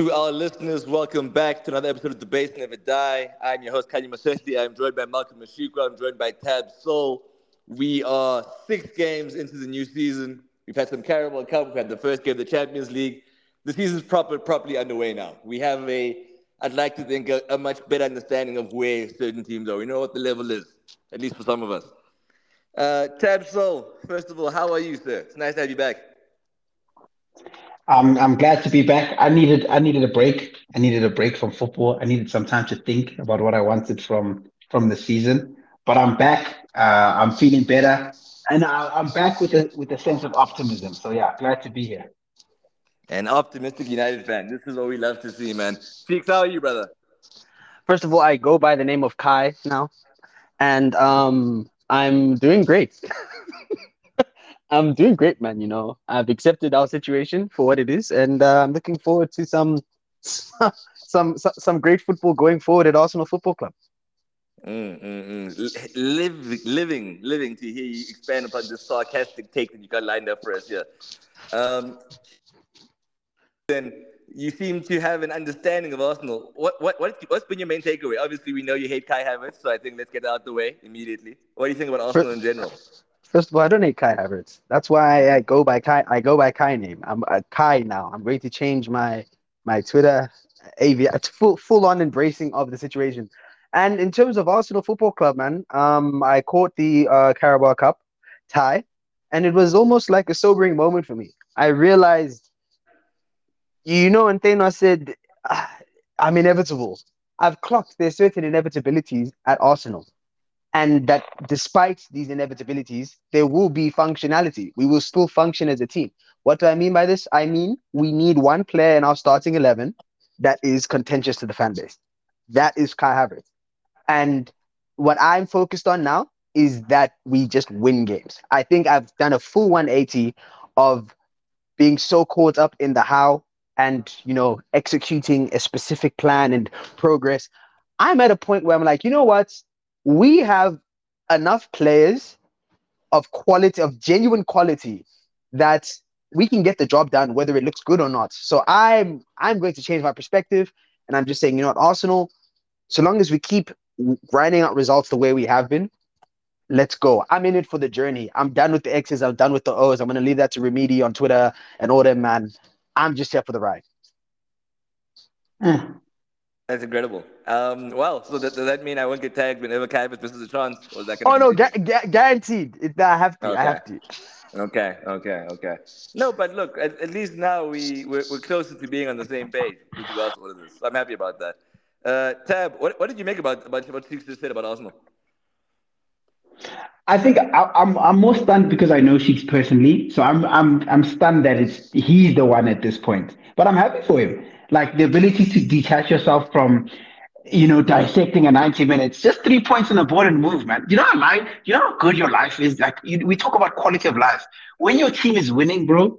To our listeners, welcome back to another episode of Debates Never Die. I'm your host, Khanya Mosetlhi. I'm joined by Malcom Masivikwa. I'm joined by Tab Soul. We are six games into the new season. We've had some Carabao Cup. We've had the first game of the Champions League. The season's proper, properly underway now. We have a, I'd like to think, a, a much better understanding of where certain teams are. We know what the level is, at least for some of us. Uh, Tab Soul, first of all, how are you, sir? It's nice to have you back. I'm I'm glad to be back. I needed I needed a break. I needed a break from football. I needed some time to think about what I wanted from from the season. But I'm back. Uh, I'm feeling better, and I, I'm back with a with a sense of optimism. So yeah, glad to be here. An optimistic United fan. This is what we love to see, man. Cheeks, how are you, brother? First of all, I go by the name of Kai now, and um, I'm doing great. I'm doing great, man. You know, I've accepted our situation for what it is, and uh, I'm looking forward to some, some some great football going forward at Arsenal Football Club. Mm, mm, mm. Living, living to hear you expand upon this sarcastic take that you got lined up for us here. Um, then you seem to have an understanding of Arsenal. What, what, what, what's been your main takeaway? Obviously, we know you hate Kai Havertz, so I think let's get out of the way immediately. What do you think about Arsenal in general? First of all, I don't hate Kai Havertz. That's why I go by Kai. I go by Kai name. I'm a Kai now. I'm going to change my my Twitter AV. It's full full on embracing of the situation. And in terms of Arsenal Football Club, man, um, I caught the uh, Carabao Cup tie, and it was almost like a sobering moment for me. I realized, you know, and Thanos said, ah, I'm inevitable. I've clocked there's certain inevitabilities at Arsenal and that despite these inevitabilities, there will be functionality. We will still function as a team. What do I mean by this? I mean we need one player in our starting eleven that is contentious to the fan base. That is Kai Havertz. And what I'm focused on now is that we just win games. I think I've done a full 180 of being so caught up in the how and you know executing a specific plan and progress. I'm at a point where I'm like, you know what? We have enough players of quality, of genuine quality, that we can get the job done whether it looks good or not. So I'm I'm going to change my perspective, and I'm just saying, you know what, Arsenal, so long as we keep grinding out results the way we have been, let's go. I'm in it for the journey. I'm done with the X's. I'm done with the O's. I'm gonna leave that to Remedy on Twitter and all them, man. I'm just here for the ride. Mm. That's incredible. Um, well, so does that mean I won't get tagged whenever Kaivis misses a chance? Or is that oh no, gu- gu- guaranteed. It, I have to. Okay. I have to. Okay, okay, okay. No, but look, at, at least now we we're, we're, closer to being on the same page with regards to this. I'm happy about that. Uh, Tab, what, what did you make about about what Sheeks just said about Arsenal? I think I, am I'm, I'm more stunned because I know Sheeks personally, so I'm I'm I'm stunned that it's he's the one at this point. But I'm happy for him like the ability to detach yourself from you know, dissecting a 90 minutes, just three points on the board and move, man. You know how life, you know how good your life is. Like you, we talk about quality of life. When your team is winning, bro,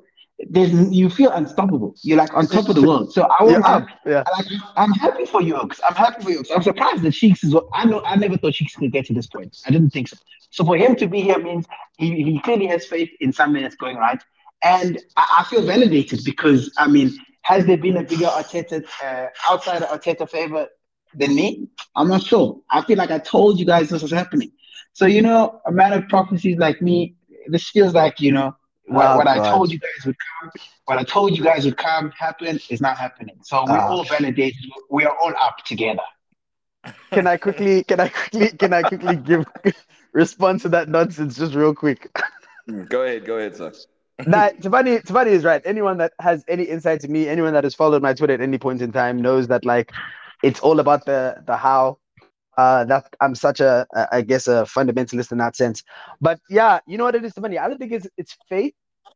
there's you feel unstoppable. You're like on top of the world. So I will, yeah, yeah. Like, I'm happy for you, I'm happy for you. I'm surprised that Sheeks is. What I know. I never thought Sheeks could get to this point. I didn't think so. So for him to be here means he, he clearly has faith in some that's going right, and I, I feel validated because I mean has there been a bigger Arteta uh, outside Arteta favor than me? I'm not sure. I feel like I told you guys this was happening. So you know, a man of prophecies like me, this feels like you know what, oh, what I told you guys would come. What I told you guys would come happen is not happening. So we're oh. all validated. We are all up together. Can I quickly? Can I quickly? Can I quickly give response to that nonsense just real quick? Go ahead. Go ahead, sir that Thabani Thabani is right. Anyone that has any insight to me, anyone that has followed my Twitter at any point in time knows that like it's all about the the how. Uh, that I'm such a, a I guess a fundamentalist in that sense. But yeah, you know what it is, Thabani. I don't think it's it's faith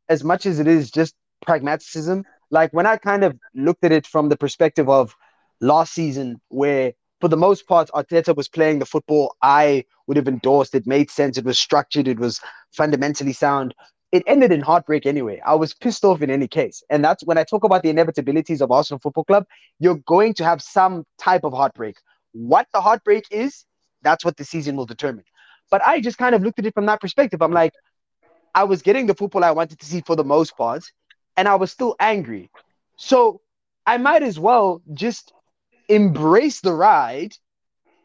as much as it is just pragmatism. Like when I kind of looked at it from the perspective of last season, where for the most part Arteta was playing the football I would have endorsed. It made sense. It was structured. It was fundamentally sound it ended in heartbreak anyway. I was pissed off in any case. And that's when I talk about the inevitabilities of Arsenal Football Club, you're going to have some type of heartbreak. What the heartbreak is, that's what the season will determine. But I just kind of looked at it from that perspective. I'm like, I was getting the football I wanted to see for the most part, and I was still angry. So I might as well just embrace the ride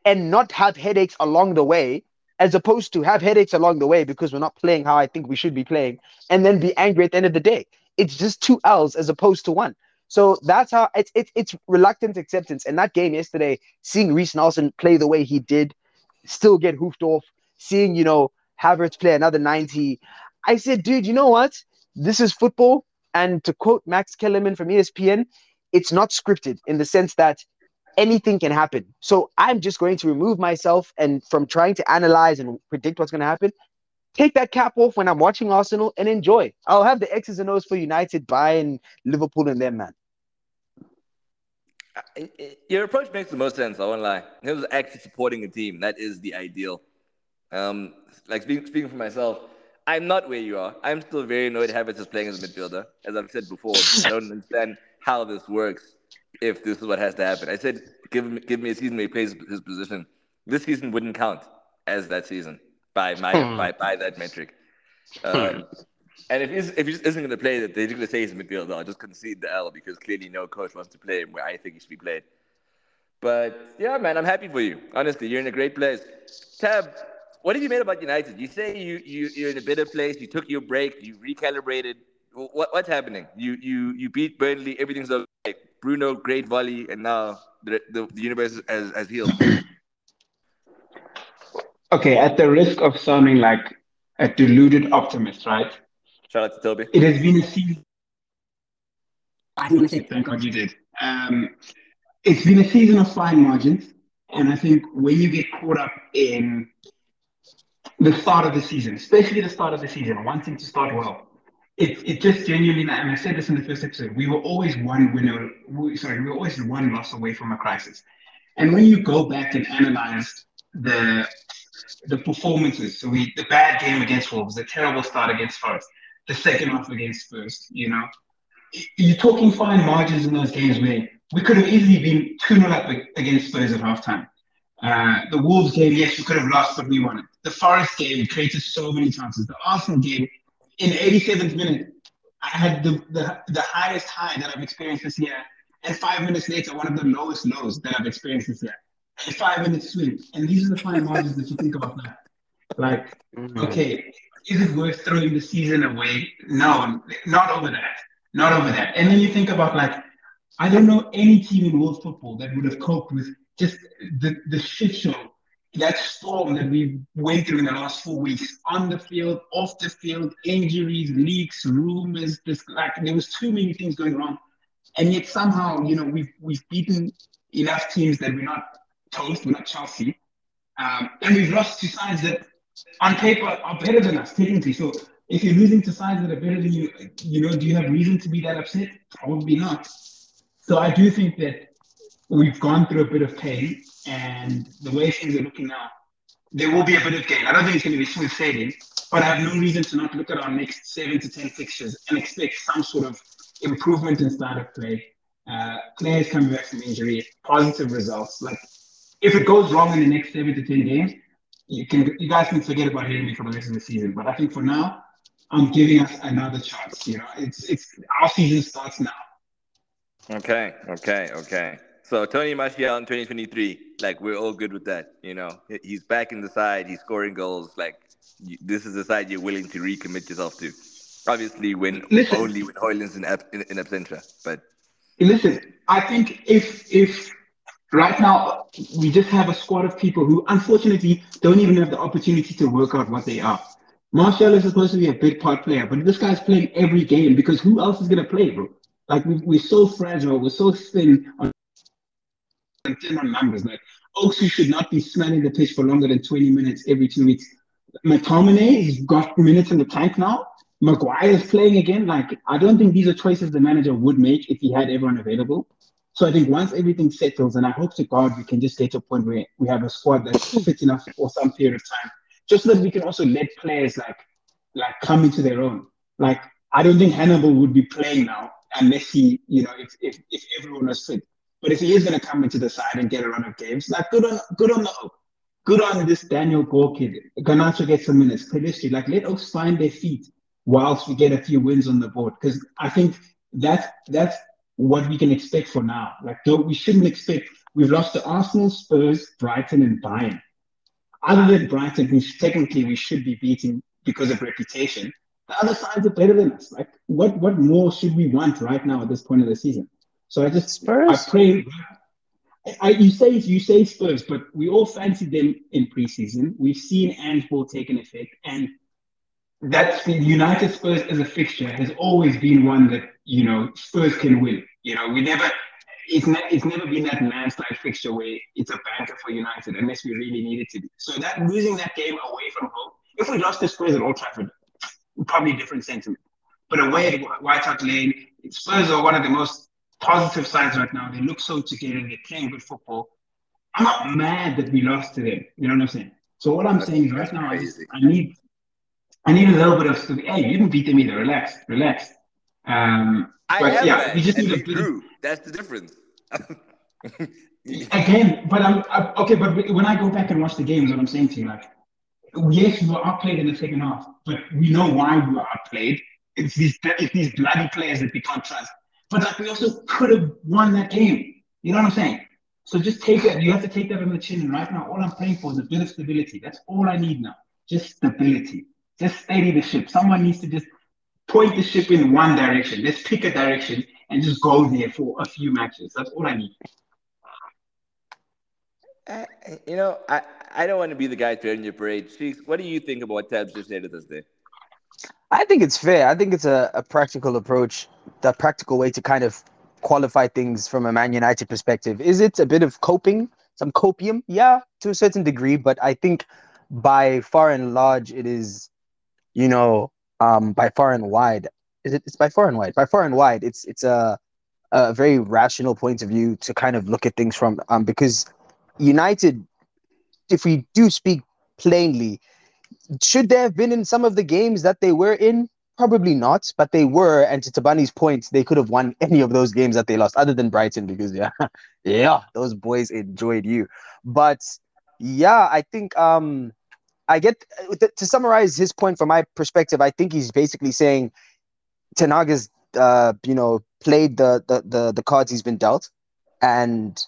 and not have headaches along the way, as opposed to have headaches along the way because we're not playing how I think we should be playing, and then be angry at the end of the day. It's just two L's as opposed to one. So that's how it's it's it's reluctant acceptance. And that game yesterday, seeing Reiss Nelson play the way he did, still get hoofed off, seeing you know Havertz play another 90. I said, dude, you know what? This is football. And to quote Max Kellerman from ESPN, it's not scripted in the sense that anything can happen. So I'm just going to remove myself and from trying to analyze and predict what's going to happen. Take that cap off when I'm watching Arsenal and enjoy. I'll have the X's and O's for United, Bayern, Liverpool, and them, man your approach makes the most sense. I won't lie. Terms of actually supporting a team, that is the ideal. Um, like speaking, speaking for myself, I'm not where you are. I'm still very annoyed Havertz is playing as a midfielder. As I've said before, I don't understand how this works if this is what has to happen. I said, give me, give me a season where he plays his position. This season wouldn't count as that season by my hmm. by, by that metric. Um, and if he's if he isn't going to play, that they're going to say he's a midfielder. I'll just concede the L because clearly no coach wants to play him where I think he should be played. But yeah, man, I'm happy for you. Honestly, you're in a great place. Tab, what have you made about United? You say you you you're in a better place. You took your break. You recalibrated. What what's happening? You you you beat Burnley. Everything's okay. Bruno, great volley, and now the the, the universe has has healed. Okay, at the risk of sounding like a deluded optimist, right? Shout out to Toby. It has been a season. I say thank God you did. Um, it's been a season of fine margins, and I think when you get caught up in the start of the season, especially the start of the season, wanting to start well, it, it just genuinely, and I said this in the first episode, we were always one winner, we, sorry, we were always one loss away from a crisis. And when you go back and analyze the the performances, so we the bad game against Wolves, the terrible start against Forest, the second half against Spurs. You know, you're talking fine margins in those games where we could have easily been 2 0 up against Spurs at halftime. Uh, the Wolves game, yes, we could have lost, but we won it. The Forest game created so many chances. The Arsenal game, in the 87th minute, I had the, the, the highest high that I've experienced this year. And five minutes later, one of the lowest lows that I've experienced this year. A five minutes swing. And these are the fine margins that you think about that. Like, mm-hmm. okay, is it worth throwing the season away? No, not over that. Not over that. And then you think about like, I don't know any team in world football that would have coped with just the, the shit show, that storm that we went through in the last four weeks on the field, off the field, injuries, leaks, rumors, this like there was too many things going wrong. And yet somehow, you know, we've we've beaten enough teams that we're not toast, we're not Chelsea. Um, and we've lost to sides that on paper are better than us technically. So if you're losing to sides that are better than you, you know, do you have reason to be that upset? Probably not. So I do think that we've gone through a bit of pain, and the way things are looking now, there will be a bit of gain. I don't think it's going to be smooth sailing, but I have no reason to not look at our next seven to ten fixtures and expect some sort of improvement in start of play. Uh, players coming back from injury, positive results. Like if it goes wrong in the next seven to ten games, you can you guys can forget about hearing me for the rest of the season. But I think for now, I'm giving us another chance. You know, it's it's our season starts now. Okay, okay, okay. So Tony Martial in 2023, like we're all good with that. You know, he's back in the side. He's scoring goals. Like this is the side you're willing to recommit yourself to. Obviously, when listen, only when Højlund's in, in, in absentia. But listen, I think if if right now we just have a squad of people who unfortunately don't even have the opportunity to work out what they are. Martial is supposed to be a big part player, but this guy's playing every game because who else is going to play, bro? Like we, are so fragile, we're so thin on thin on numbers. Like oh, Oaks, should not be smelling the pitch for longer than 20 minutes every two weeks. McTominay, he's got minutes in the tank now. Maguire is playing again. Like I don't think these are choices the manager would make if he had everyone available. So I think once everything settles, and I hope to God we can just get to a point where we have a squad that's fit enough for some period of time, just so that we can also let players like like come into their own. Like I don't think Hannibal would be playing now unless he, you know, if if, if everyone was fit. But if he is going to come into the side and get a run of games, like good on good on the good on this Daniel Gore kid. Garnacho gets some minutes. Pellistri, like let us find their feet whilst we get a few wins on the board. Because I think that that's what we can expect for now. Like, don't, we shouldn't expect. We've lost to Arsenal, Spurs, Brighton, and Bayern. Other than Brighton, who technically we should be beating because of reputation, the other sides are better than us. Like, what what more should we want right now at this point of the season? So I just Spurs. I pray. I, you say you say Spurs, but we all fancied them in preseason. We've seen Ange Ball take an effect, and that's the United Spurs as a fixture has always been one that you know Spurs can win. You know, we never. It's, ne- it's never been that landslide fixture where it's a banker for United unless we really need it to be. So that losing that game away from home, if we lost the Spurs at Old Trafford, probably different sentiment. But away at White Hart Lane, Spurs are one of the most positive sides right now. They look so together. They're playing good football. I'm not mad that we lost to them. You know what I'm saying? So what I'm That's saying is right now, I, I need I need a little bit of hey, you didn't beat them either. Relax, relax. Um, I but yeah, we just need a bit. That's the difference. Again, but I'm I, okay. But when I go back and watch the games, what I'm saying to you, like, yes, we were outplayed in the second half, but we know why we were outplayed. It's these it's these bloody players that we can't trust. But like, we also could have won that game. You know what I'm saying? So just take it. You have to take that on the chin. And right now, all I'm praying for is a bit of stability. That's all I need now. Just stability. Just steady the ship. Someone needs to just point the ship in one direction. Let's pick a direction and just go there for a few matches. That's all I need. Uh, you know, I, I don't want to be the guy turning your parade. What do you think about what Tabs just said to this day? I think it's fair. I think it's a, a practical approach, the practical way to kind of qualify things from a Man United perspective. Is it a bit of coping, some copium? Yeah, to a certain degree, but I think by far and large, it is you know, um, by far and wide, is it? It's by far and wide. By far and wide, it's it's a a very rational point of view to kind of look at things from um, because United, if we do speak plainly, should they have been in some of the games that they were in? Probably not, but they were. And to Thabani's point, they could have won any of those games that they lost, other than Brighton, because yeah, yeah, those boys enjoyed you. But yeah, I think um I get to summarize his point from my perspective. I think he's basically saying Ten Hag's, uh, you know, played the, the the the cards he's been dealt, and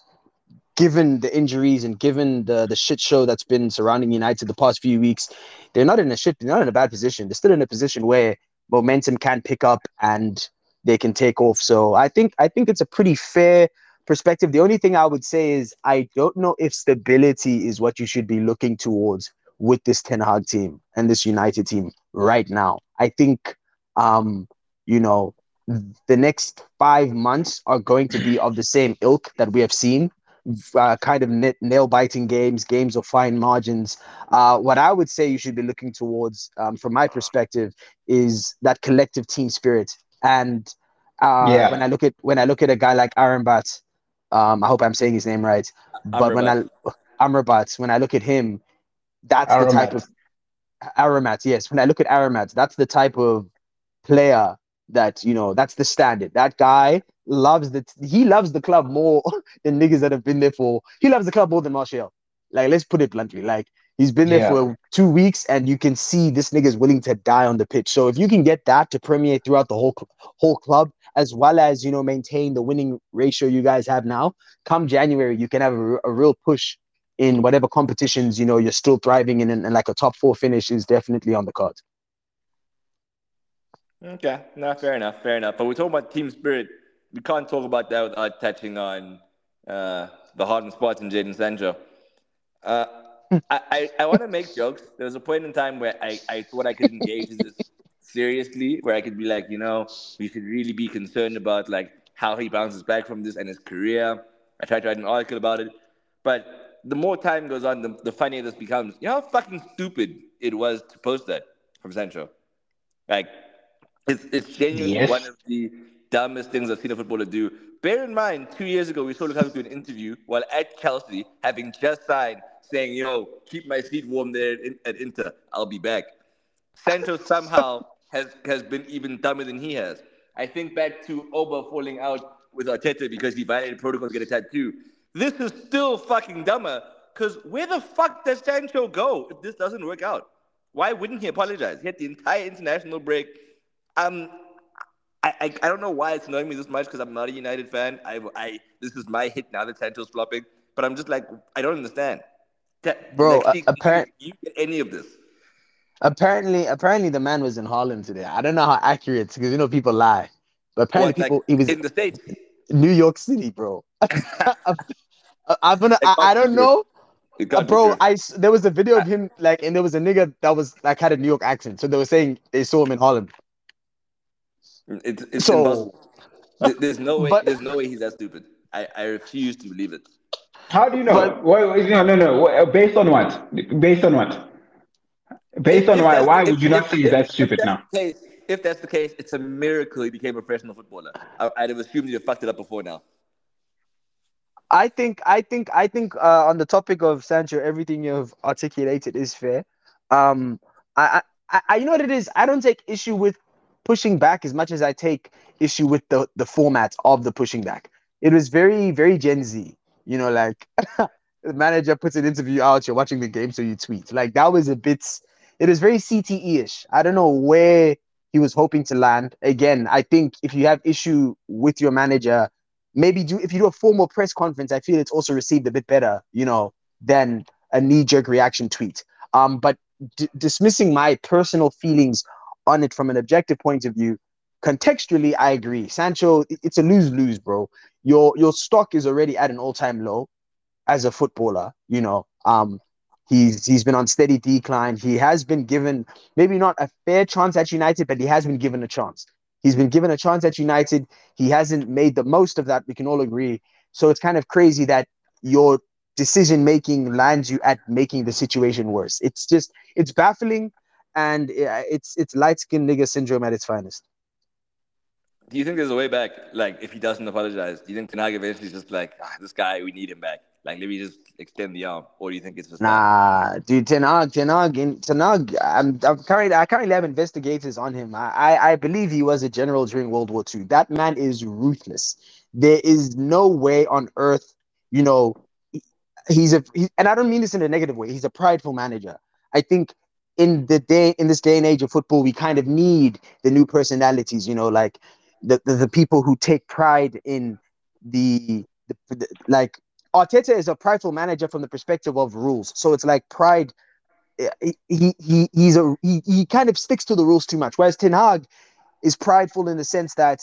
given the injuries and given the the shit show that's been surrounding United the past few weeks, they're not in a shit. They're not in a bad position. They're still in a position where momentum can pick up and they can take off. So I think I think it's a pretty fair perspective. The only thing I would say is I don't know if stability is what you should be looking towards with this Ten Hag team and this United team right now. I think, um, you know, the next five months are going to be of the same ilk that we have seen. Uh, kind of nail biting games, games of fine margins. Uh, what I would say you should be looking towards, um, from my perspective, is that collective team spirit. And uh, yeah. when I look at when I look at a guy like Amrabat, um, I hope I'm saying his name right. But when I Amrabat, when I look at him, that's Aramat. the type of Aramat. Yes, when I look at Aramat, that's the type of player that you know. That's the standard. That guy loves the he loves the club more than niggas that have been there for. He loves the club more than Martial. Like let's put it bluntly. Like he's been there yeah. for two weeks, and you can see this nigga is willing to die on the pitch. So if you can get that to permeate throughout the whole whole club, as well as you know maintain the winning ratio you guys have now, come January you can have a, a real push in whatever competitions you know you're still thriving in and, and like a top four finish is definitely on the cards. Okay, no, fair enough, fair enough. But we're talking about team spirit. We can't talk about that without touching on uh, the hard spots in Jadon Sancho. Uh, I, I, I want to make jokes. There was a point in time where I, I thought I could engage this seriously, where I could be like, you know, we should really be concerned about like how he bounces back from this and his career. I tried to write an article about it, but the more time goes on, the, the funnier this becomes. You know how fucking stupid it was to post that from Sancho? Like, it's, it's genuinely yes. one of the dumbest things I've seen a footballer do. Bear in mind, two years ago, we saw Lukaku do an interview while at Chelsea, having just signed, saying, yo, keep my seat warm there at Inter. I'll be back. Sancho somehow has, has been even dumber than he has. I think back to Oba falling out with Arteta because he violated protocol to get a tattoo. This is still fucking dumber because where the fuck does Sancho go if this doesn't work out? Why wouldn't he apologize? He had the entire international break. Um, I, I, I don't know why it's annoying me this much because I'm not a United fan. I, I this is my hit now that Sancho's flopping, but I'm just like I don't understand. That, Bro, like, uh, apparent- you, get any of this? Apparently, apparently the man was in Holland today. I don't know how accurate because you know people lie, but apparently What, like, people he was in the states. New York City, bro. I'm gonna. I, I don't know, Uh, bro. I there was a video of him like, and there was a nigga that was like had a New York accent, so they were saying they saw him in Holland. It's, it's So- impossible. There's no way. But- there's no way he's that stupid. I, I refuse to believe it. How do you know? But- Why, why- no, no, no. Why- Based on what? Based on what? Based on if why? that's- Why if- would you not if- say if- that's if stupid that's now? the case- if that's the case, it's a miracle he became a professional footballer. I, I'd have assumed you fucked it up before now. I think, I think, I think uh, on the topic of Sancho, everything you've articulated is fair. Um, I, I, I, you know what it is. I don't take issue with pushing back as much as I take issue with the the format of the pushing back. It was very, very Gen Z. You know, like the manager puts an interview out, you're watching the game, so you tweet. Like that was a bit. It is very CTE-ish. I don't know where he was hoping to land. Again, I think if you have issue with your manager, maybe do if you do a formal press conference, I feel it's also received a bit better, you know, than a knee-jerk reaction tweet. Um, but d- dismissing my personal feelings on it from an objective point of view, contextually, I agree. Sancho, it's a lose-lose, bro. Your your stock is already at an all-time low as a footballer. You know, um, he's he's been on steady decline. He has been given maybe not a fair chance at United, but he has been given a chance. He's been given a chance at United. He hasn't made the most of that. We can all agree. So it's kind of crazy that your decision making lands you at making the situation worse. It's just it's baffling, and it's it's light skinned nigga syndrome at its finest. Do you think there's a way back? Like, if he doesn't apologize, do you think Hag eventually is just like, ah, this guy, we need him back? Like, let me just extend the arm, or do you think it's just Nah, dude, Ten Hag, Tenag, in- Ten Hag. I'm, I'm currently, I currently have investigators on him. I, I, I believe he was a general during World War II. That man is ruthless. There is no way on earth, you know, he- he's a, he, and I don't mean this in a negative way. He's a prideful manager. I think in the day, in this day and age of football, we kind of need the new personalities. You know, like the the, the people who take pride in the, the, the like Arteta is a prideful manager from the perspective of rules. So it's like pride. Eh, he he, he he's a he, he kind of sticks to the rules too much. Whereas Ten Hag is prideful in the sense that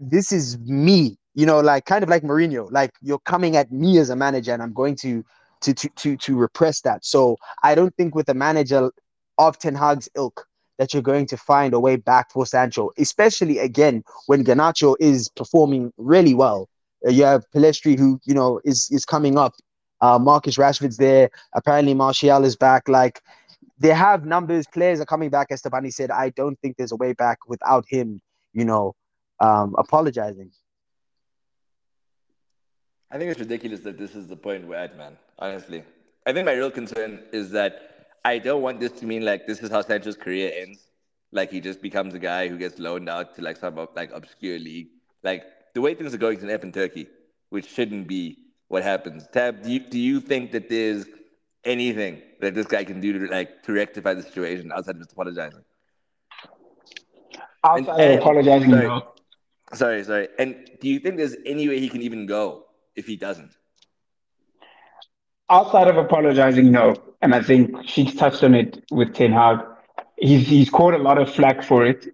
this is me. You know, like kind of like Mourinho. Like you're coming at me as a manager, and I'm going to to to to to repress that. So I don't think with a manager of Ten Hag's ilk that you're going to find a way back for Sancho, especially again when Garnacho is performing really well. Uh, you have Pellistri, who you know is is coming up. Uh, Marcus Rashford's there. Apparently, Martial is back. Like they have numbers. Players are coming back. As Thabani said, I don't think there's a way back without him. You know, um, apologizing. I think it's ridiculous that this is the point we're at, man. Honestly, I think my real concern is that I don't want this to mean like this is how Sancho's career ends. Like he just becomes a guy who gets loaned out to like some like obscure league. Like the way things are going in F in Turkey, which shouldn't be what happens. Tab, do you do you think that there's anything that this guy can do to like to rectify the situation outside of just apologizing? Outside and- of apologizing, sorry. no. Sorry, sorry. And do you think there's any way he can even go if he doesn't? Outside of apologizing, no. And I think she's touched on it with Ten Hag. He's he's caught a lot of flack for it.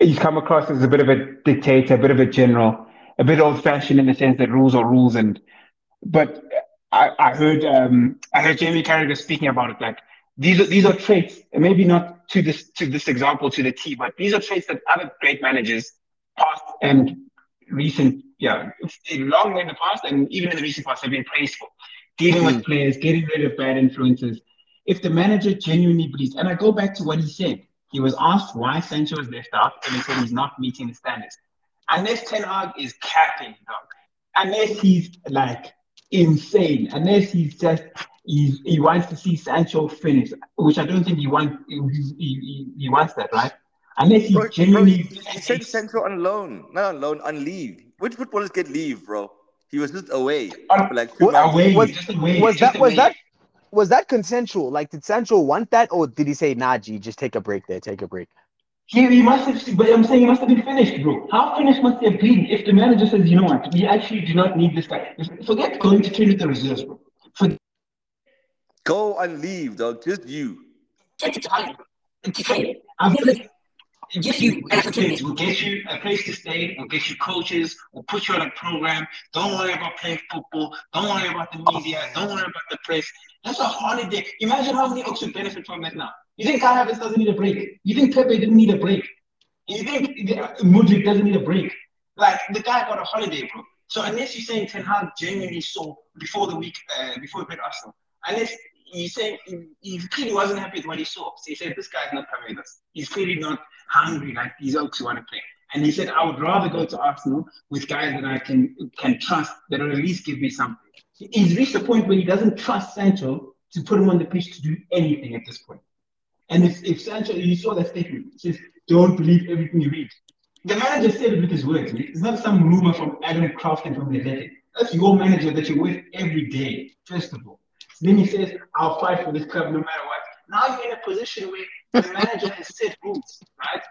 He's come across as a bit of a dictator, a bit of a general, a bit old-fashioned in the sense that rules are rules. And but I, I heard um, I heard Jamie Carragher speaking about it. Like these are these are traits, maybe not to this to this example to the T, but these are traits that other great managers, past and recent, yeah, long in the past and even in the recent past have been praised for dealing with hmm. players, getting rid of bad influences. If the manager genuinely believes, and I go back to what he said, he was asked why Sancho was left out, and he said he's not meeting the standards. Unless Ten Hag is capping, dog. Unless he's like insane, unless he's just he's, he wants to see Sancho finish, which I don't think he wants. He, he, he, wants that, right? Unless he Bro, bro, genuinely. he, he sent Sancho on loan, not on loan, on leave. Which footballers get leave, bro? He was just away uh, for like two What- months. away, was- just away, was just that was away. that was that consensual? Like, did Sancho want that, or did he say, "Nah, G, just take a break there, take a break"? He, he must have, but I'm saying he must have been finished, bro. How finished must he have been if the manager says, you know what, we actually do not need this guy? Forget going to train with the reserves, bro. Forget Go and leave, dog. Just you. Take it time. Okay. I'm gonna get you entertainment. We'll get you a place to stay. We'll get you coaches. We'll put you on a program. Don't worry about playing football. Don't worry about the media. Don't worry about the press. That's a holiday. Imagine how many Oaks would benefit from that now. You think Kai Havertz doesn't need a break? You think Pepe didn't need a break? You think Mudryk doesn't need a break? Like the guy got a holiday, bro. So unless you're saying Ten Hag genuinely saw before the week, uh, before he played Arsenal, unless you say he, he clearly wasn't happy with what he saw. So he said, "This guy's not coming with us. He's clearly not hungry like these oaks who want to play." And he said, "I would rather go to Arsenal with guys that I can can trust that will at least give me something." He's reached a point where he doesn't trust Sancho to put him on the pitch to do anything at this point. And if, if Sancho, you saw that statement, it says, "Don't believe everything you read." The manager said it with his words. It's not some rumor from Adam Crafton from the Athletic. That's your manager that you're with every day. First of all. Then he says, I'll fight for this club no matter what. Now you're in a position where the manager has set rules, right?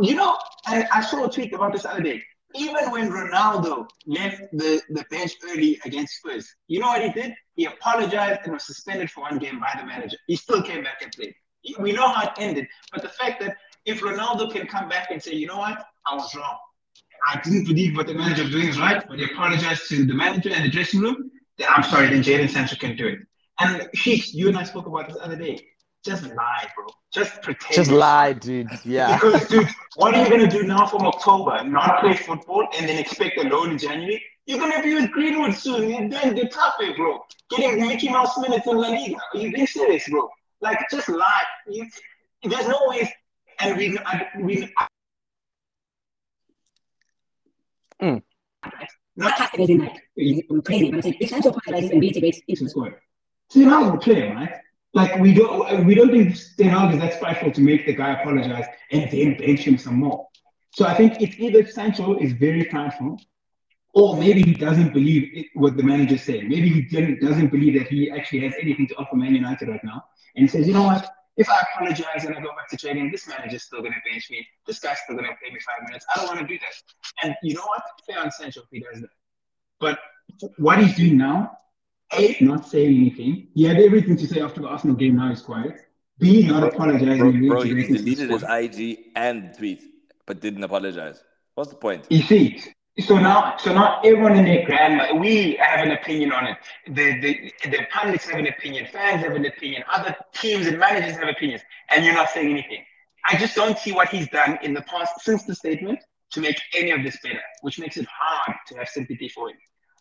You know, and I saw a tweet about this other day. Even when Ronaldo left the, the bench early against Spurs, you know what he did? He apologized and was suspended for one game by the manager. He still came back and played. We know how it ended. But the fact that if Ronaldo can come back and say, you know what, I was wrong. I didn't believe what the manager was doing is right, but he apologized to the manager and the dressing room. Then I'm sorry, then Jadon Sancho can do it. And Sheikh, you and I spoke about this other day. Just lie, bro. Just pretend. Just lie, dude. Yeah. because, dude, what are you gonna do now from October? Not play football and then expect a loan in January? You're gonna be with Greenwood soon. You're doing the tough way, bro. Getting Mickey Mouse minutes in La Liga. Are you being serious, bro? Like, just lie. You, there's no way. And we, I, we. Mm. Not calculating like training. I'm saying it's also paralyzes and reintegrates into the squad. So you're not a player, right? Like we don't we don't think Ten is that spiteful to make the guy apologize and then bench him some more. So I think it's either Sancho is very prideful, or maybe he doesn't believe it, what the manager said. Maybe he doesn't believe that he actually has anything to offer Man United right now, and says, you know what? If I apologize and I go back to training, this manager's still going to bench me. This guy's still going to pay me five minutes. I don't want to do that. And you know what? Fair on Sancho if he does that. But what he's doing now not saying anything. He had everything to say after the Arsenal game. Now he's quiet. B, not apologizing. Bro, bro he deleted his IG and tweet, but didn't apologize. What's the point? You see, so now, so now everyone in their grandma, we have an opinion on it. The, the the pundits have an opinion, fans have an opinion, other teams and managers have opinions, and you're not saying anything. I just don't see what he's done in the past since the statement to make any of this better, which makes it hard to have sympathy for him.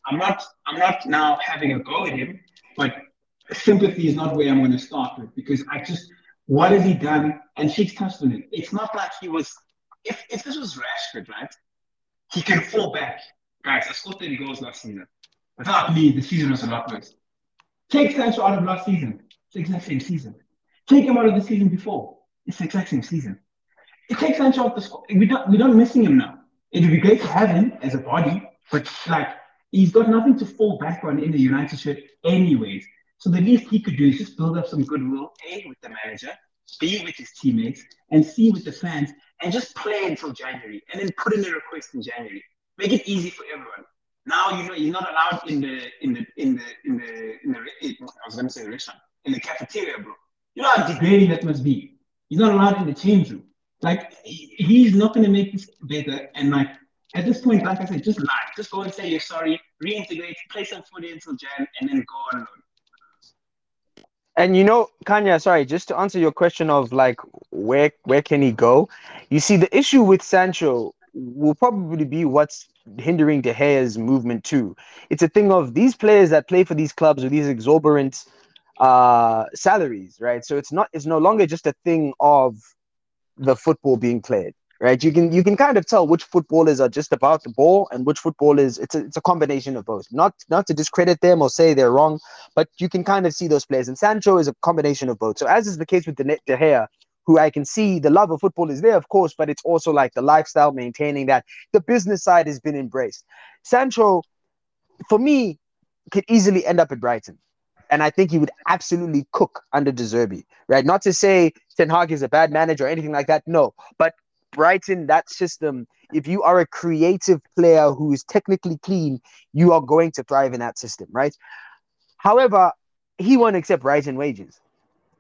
I'm not I'm not now having a go at him, but sympathy is not where I'm going to start with because I just what has he done? And Sheik's touched on it. It's not like he was. If if this was Rashford, right, he can fall back. Guys, I scored 30 goals last season. Without me, the season was a lot worse. Take Sancho out of last season. It's the exact same season. Take him out of the season before. It's the exact same season. It takes Sancho out the squad. We don't we're not missing him now. It would be great to have him as a body, but like he's got nothing to fall back on in the United shirt, anyways. So the least he could do is just build up some goodwill, A, with the manager, B, with his teammates, and C, with the fans, and just play until January, and then put in a request in January. Make it easy for everyone. Now you know he's not allowed in the in the in the in the in the. Eh, I was gonna say the restaurant in the cafeteria, bro. You know how degrading that must be. He's not allowed in the change room. Like he's not gonna make this better, and like at this point, like I said, just lie. Just go and say you're sorry, reintegrate, play some footy until Jan, and then go on. And you know, Khanya, sorry, just to answer your question of like where where can he go? You see, the issue with Sancho will probably be what's hindering De Gea's movement too. It's a thing of these players that play for these clubs with these exorbitant uh salaries, right? So it's not it's no longer just a thing of the football being played right? You can you can kind of tell which footballers are just about the ball and which footballers it's a, it's a combination of both. Not not to discredit them or say they're wrong, but you can kind of see those players. And Sancho is a combination of both. So as is the case with De, Gea, who I can see the love of football is there, of course, but it's also like the lifestyle, maintaining that the business side has been embraced. Sancho, for me, could easily end up at Brighton. And I think he would absolutely cook under De Zerbi, right? Not to say Ten Hag is a bad manager or anything like that. No, but Brighton, that system, if you are a creative player who is technically clean, you are going to thrive in that system, right? However, he won't accept Brighton wages.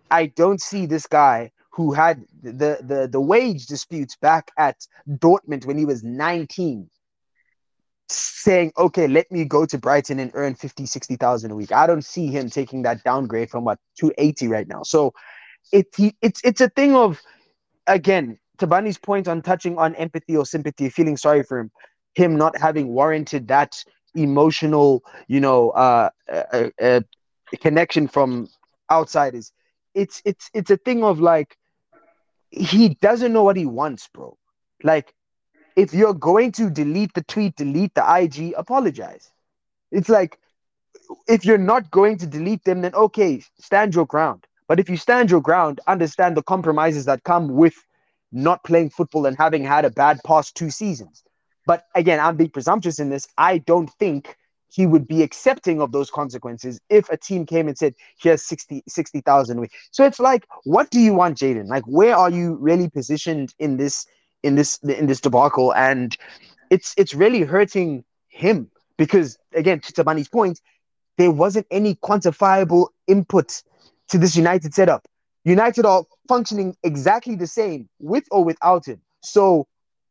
I don't see this guy who had the, the, the wage disputes back at Dortmund when he was 19 saying, okay, let me go to Brighton and earn 50, 60,000 a week. I don't see him taking that downgrade from what 280 right now. So it, he, it's, it's a thing of, again, Thabani's point on touching on empathy or sympathy, feeling sorry for him, him not having warranted that emotional, you know, uh, uh, uh, connection from outsiders. It's it's it's a thing of like he doesn't know what he wants, bro. Like if you're going to delete the tweet, delete the IG, apologize. It's like if you're not going to delete them, then okay, stand your ground. But if you stand your ground, understand the compromises that come with not playing football and having had a bad past two seasons. But again, I'm being presumptuous in this. I don't think he would be accepting of those consequences if a team came and said, here's 60 60,000 So it's like, what do you want, Jaden? Like, where are you really positioned in this in this in this debacle? And it's it's really hurting him because again, to Thabani's point, there wasn't any quantifiable input to this United setup. United are functioning exactly the same with or without him. So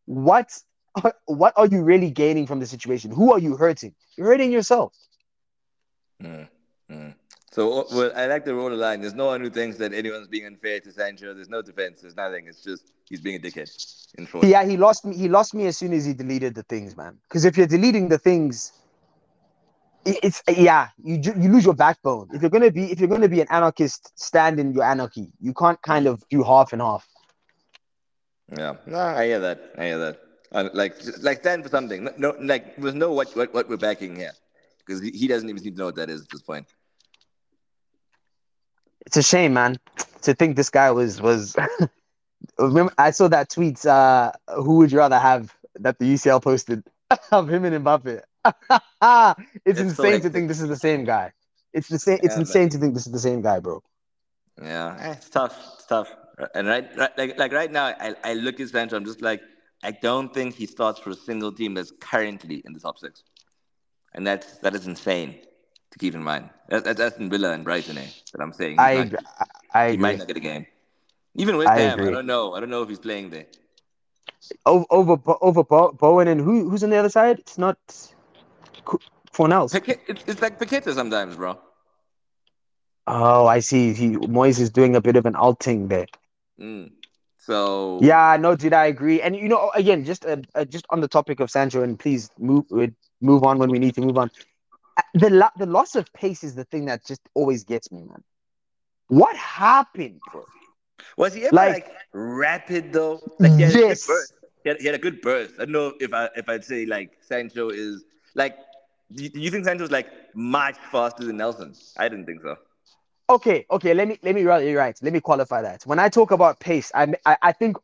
what what are you really gaining from the situation? Who are you hurting? You're hurting yourself. Mm, mm. So well, I like the roll the line. There's no one who thinks that anyone's being unfair to Sancho. There's no defense. There's nothing. It's just he's being a dickhead. In short. Yeah, he lost me. He lost me as soon as he deleted the things, man. Because if you're deleting the things, it's yeah, you you lose your backbone. If you're gonna be if you're gonna be an anarchist, stand in your anarchy. You can't kind of do half and half. Yeah, no, I hear that. I hear that. Uh, like like stand for something. No, like there's no what what what we're backing here because he, he doesn't even seem to know what that is at this point. It's a shame, man, to think this guy was was. remember, I saw that tweet. Uh, who would you rather have that the UCL posted of him and Mbappe? it's, it's insane to think this is the same guy. It's the same. It's yeah, insane to think this is the same guy, bro. Yeah, eh, it's tough. It's tough. And right, right like like right now, I, I look at Sancho. I'm just like, I don't think he starts for a single team that's currently in the top six, and that's that is insane to keep in mind. That, that, that's in Villa and Brighton, eh? That I'm saying. I not, I he agree. might not get a game. Even with I I don't know. I don't know if he's playing there. Over over over Bowen and who who's on the other side? It's not Fornals. it's, it's like Paqueta sometimes, bro. Oh, I see. He Moyes is doing a bit of an alting there. Mm. So yeah, no, did I agree? And you know, again, just uh, uh, just on the topic of Sancho, and please move move on when we need to move on. Uh, the lo- the loss of pace is the thing that just always gets me, man. What happened, bro? Was he ever like, like rapid though? Like he had, yes. he, had, he had a good burst. I don't know if I if I'd say like Sancho is like do you, think Sancho's like much faster than Nelson? I didn't think so. Okay, okay. Let me let me right. right. Let me qualify that. When I talk about pace, I, I I think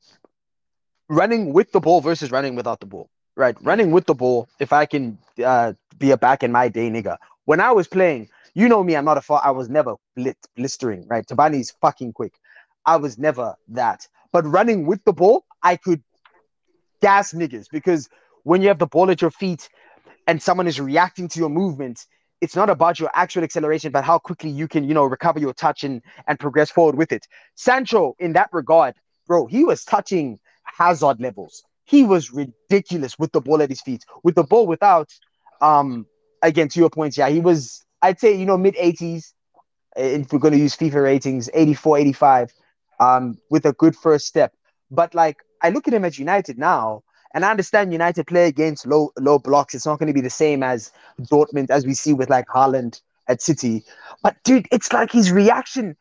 running with the ball versus running without the ball. Right, running with the ball. If I can uh, be a back in my day, nigga. When I was playing, you know me. I'm not a far. I was never blit, blistering. Right, Thabani's fucking quick. I was never that. But running with the ball, I could gas niggas because when you have the ball at your feet and someone is reacting to your movement, it's not about your actual acceleration, but how quickly you can, you know, recover your touch and, and progress forward with it. Sancho, in that regard, bro, he was touching Hazard levels. He was ridiculous with the ball at his feet. With the ball without, um, again, to your point, yeah, he was, I'd say, you know, mid 80s. If we're going to use FIFA ratings, 84, 85, um, with a good first step. But like, I look at him at United now, and I understand United play against low low blocks. It's not going to be the same as Dortmund as we see with like Haaland at City. But dude, it's like his reaction.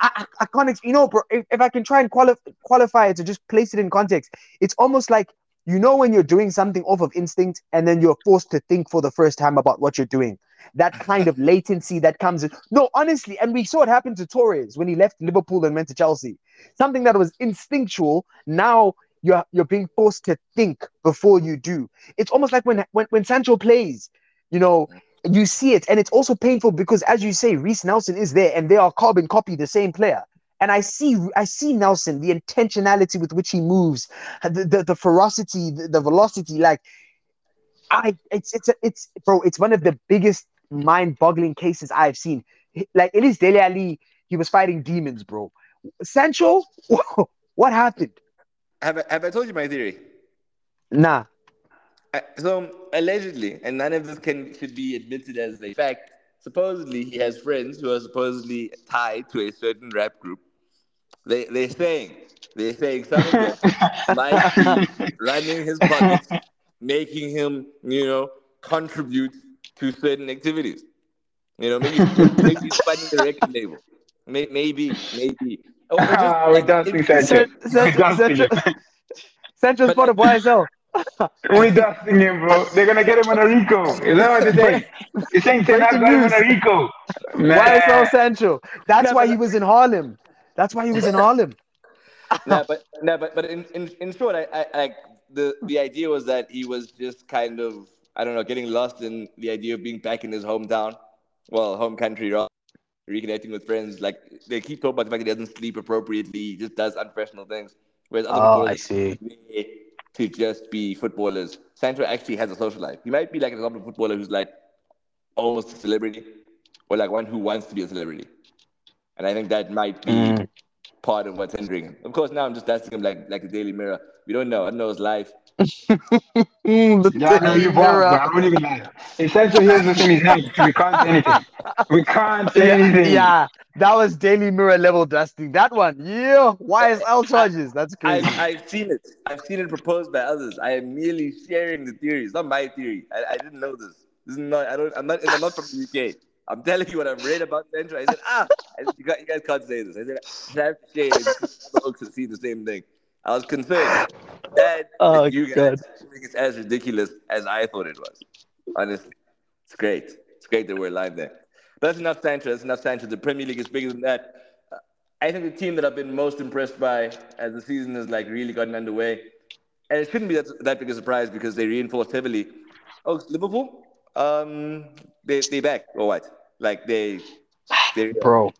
I, I, can't, you know, bro. If, if I can try and quali- qualify it to just place it in context, it's almost like you know when you're doing something off of instinct, and then you're forced to think for the first time about what you're doing. That kind of latency that comes in. No, honestly, and we saw it happen to Torres when he left Liverpool and went to Chelsea. Something that was instinctual now you're you're being forced to think before you do. It's almost like when when, when Sancho plays, you know, you see it, and it's also painful because as you say, Reiss Nelson is there and they are carbon copy the same player. and I see I see Nelson, the intentionality with which he moves, the the, the ferocity, the, the velocity. Like I, it's it's a, it's bro, it's one of the biggest mind-boggling cases I've seen. Like it is Dele Alli, he was fighting demons, bro. Sancho, what happened? Have I, have I told you my theory? Nah. I, so allegedly, and none of this can should be admitted as a fact. Supposedly, he has friends who are supposedly tied to a certain rap group. They they're saying they're saying some of them might be running his pockets, making him you know contribute to certain activities. You know, maybe maybe funding the record label. Maybe, maybe. Oh, ah, we're dancing, Sancho. Sancho's part of YSL. we dusting him, bro. They're gonna get him on a RICO. Is that what they're saying? They're saying Ten Hag got him on a RICO. YSL Sancho. That's why he was in Harlem. That's why he was in Harlem. no, but no, but but in, in, in short, I, I like the the idea was that he was just kind of I don't know getting lost in the idea of being back in his hometown, well, home country, right? Reconnecting with friends. Like they keep talking about the fact that he doesn't sleep appropriately, just does unprofessional things. Whereas other oh, I see. To just be footballers. Sancho actually has a social life. He might be like an example of footballer who's like almost a celebrity, or like one who wants to be a celebrity. And I think that might be mm. part of what's hindering him. Of course, now I'm just asking him like like the Daily Mirror. We don't know. I don't know his life. Yeah, I know you bought, but I don't even lie. Essentially, here's the thing: he's not. We can't say anything. We can't say yeah, anything. Yeah, that was Daily Mirror level dusting. That one, yeah. Why is YSL charges. That's crazy. I've, I've, seen it. I've seen it proposed by others. I am merely sharing the theory. It's not my theory. I, I didn't know this. This is not. I don't. I'm not. I'm not from the UK. I'm telling you what I've read about Central. I said, ah, I said, you, guys, you, guys, can't say this. I said, I have to share. Folks to see the same thing. I was concerned that oh, you guys God. think it's as ridiculous as I thought it was. Honestly, it's great. It's great that we're aligned there. But that's enough Sancho. That's enough Sancho. The Premier League is bigger than that. Uh, I think the team that I've been most impressed by as the season has like really gotten underway, and it shouldn't be that, that big a surprise because they reinforced heavily. Oh, Liverpool, um, they they back or what? Like they, they bro.